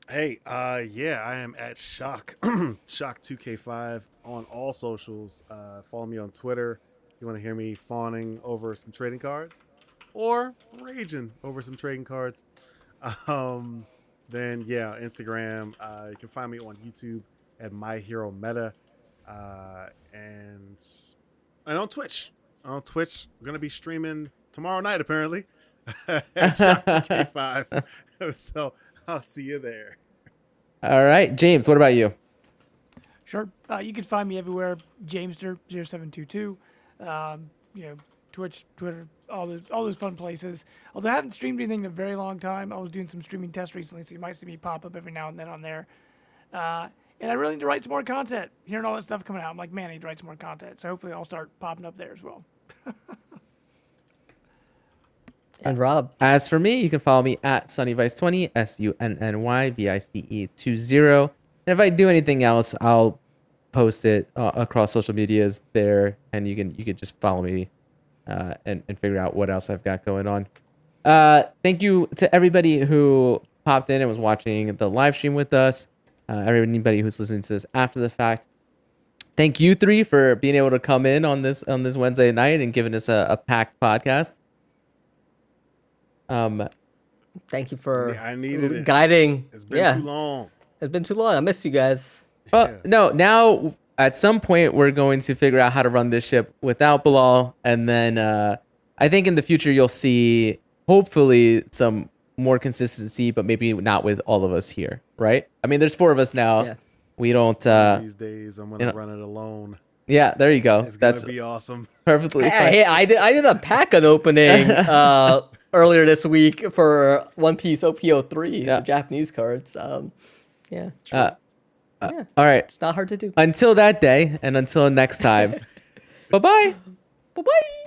Hey, uh, yeah, I am at Shock [clears throat] Shock Two K Five on all socials. Uh, follow me on Twitter. If you want to hear me fawning over some trading cards, or raging over some trading cards, [laughs] um, then yeah, Instagram. Uh, you can find me on YouTube at My Hero Meta, uh, and and on Twitch. On Twitch, I'm gonna be streaming tomorrow night apparently. [laughs] at Shock K Five. [laughs] So I'll see you there. All right, James, what about you? Sure. Uh, you can find me everywhere. Jamester0722. Um, you know, Twitch, Twitter, all those all those fun places. Although I haven't streamed anything in a very long time. I was doing some streaming tests recently, so you might see me pop up every now and then on there. Uh, and I really need to write some more content. Hearing all that stuff coming out, I'm like, man, I need to write some more content. So hopefully I'll start popping up there as well. And Rob. As for me, you can follow me at SunnyVice20, S U N N Y V I C E 20. And if I do anything else, I'll post it uh, across social medias there, and you can you can just follow me uh, and and figure out what else I've got going on. Uh, thank you to everybody who popped in and was watching the live stream with us. Uh, everybody who's listening to this after the fact. Thank you three for being able to come in on this on this Wednesday night and giving us a, a packed podcast. Um, Thank you for Yeah, I needed it. guiding. It's been yeah, too long. it's been too long. I miss you guys. Well, Yeah. no. Now, at some point, we're going to figure out how to run this ship without Bilal, and then uh, I think in the future you'll see, hopefully, some more consistency, but maybe not with all of us here, right? I mean, there's four of us now. Yeah. We don't. Uh, These days, I'm gonna you know- run it alone. yeah, there you go. It's gonna be awesome. [laughs] perfectly. Hey, hey, I did I did a pack an opening [laughs] uh, earlier this week for One Piece OP03, Yeah. the Japanese cards. Um, yeah, Uh, Uh, yeah, all right. it's not hard to do. Until that day, and until next time. [laughs] bye bye. Bye bye.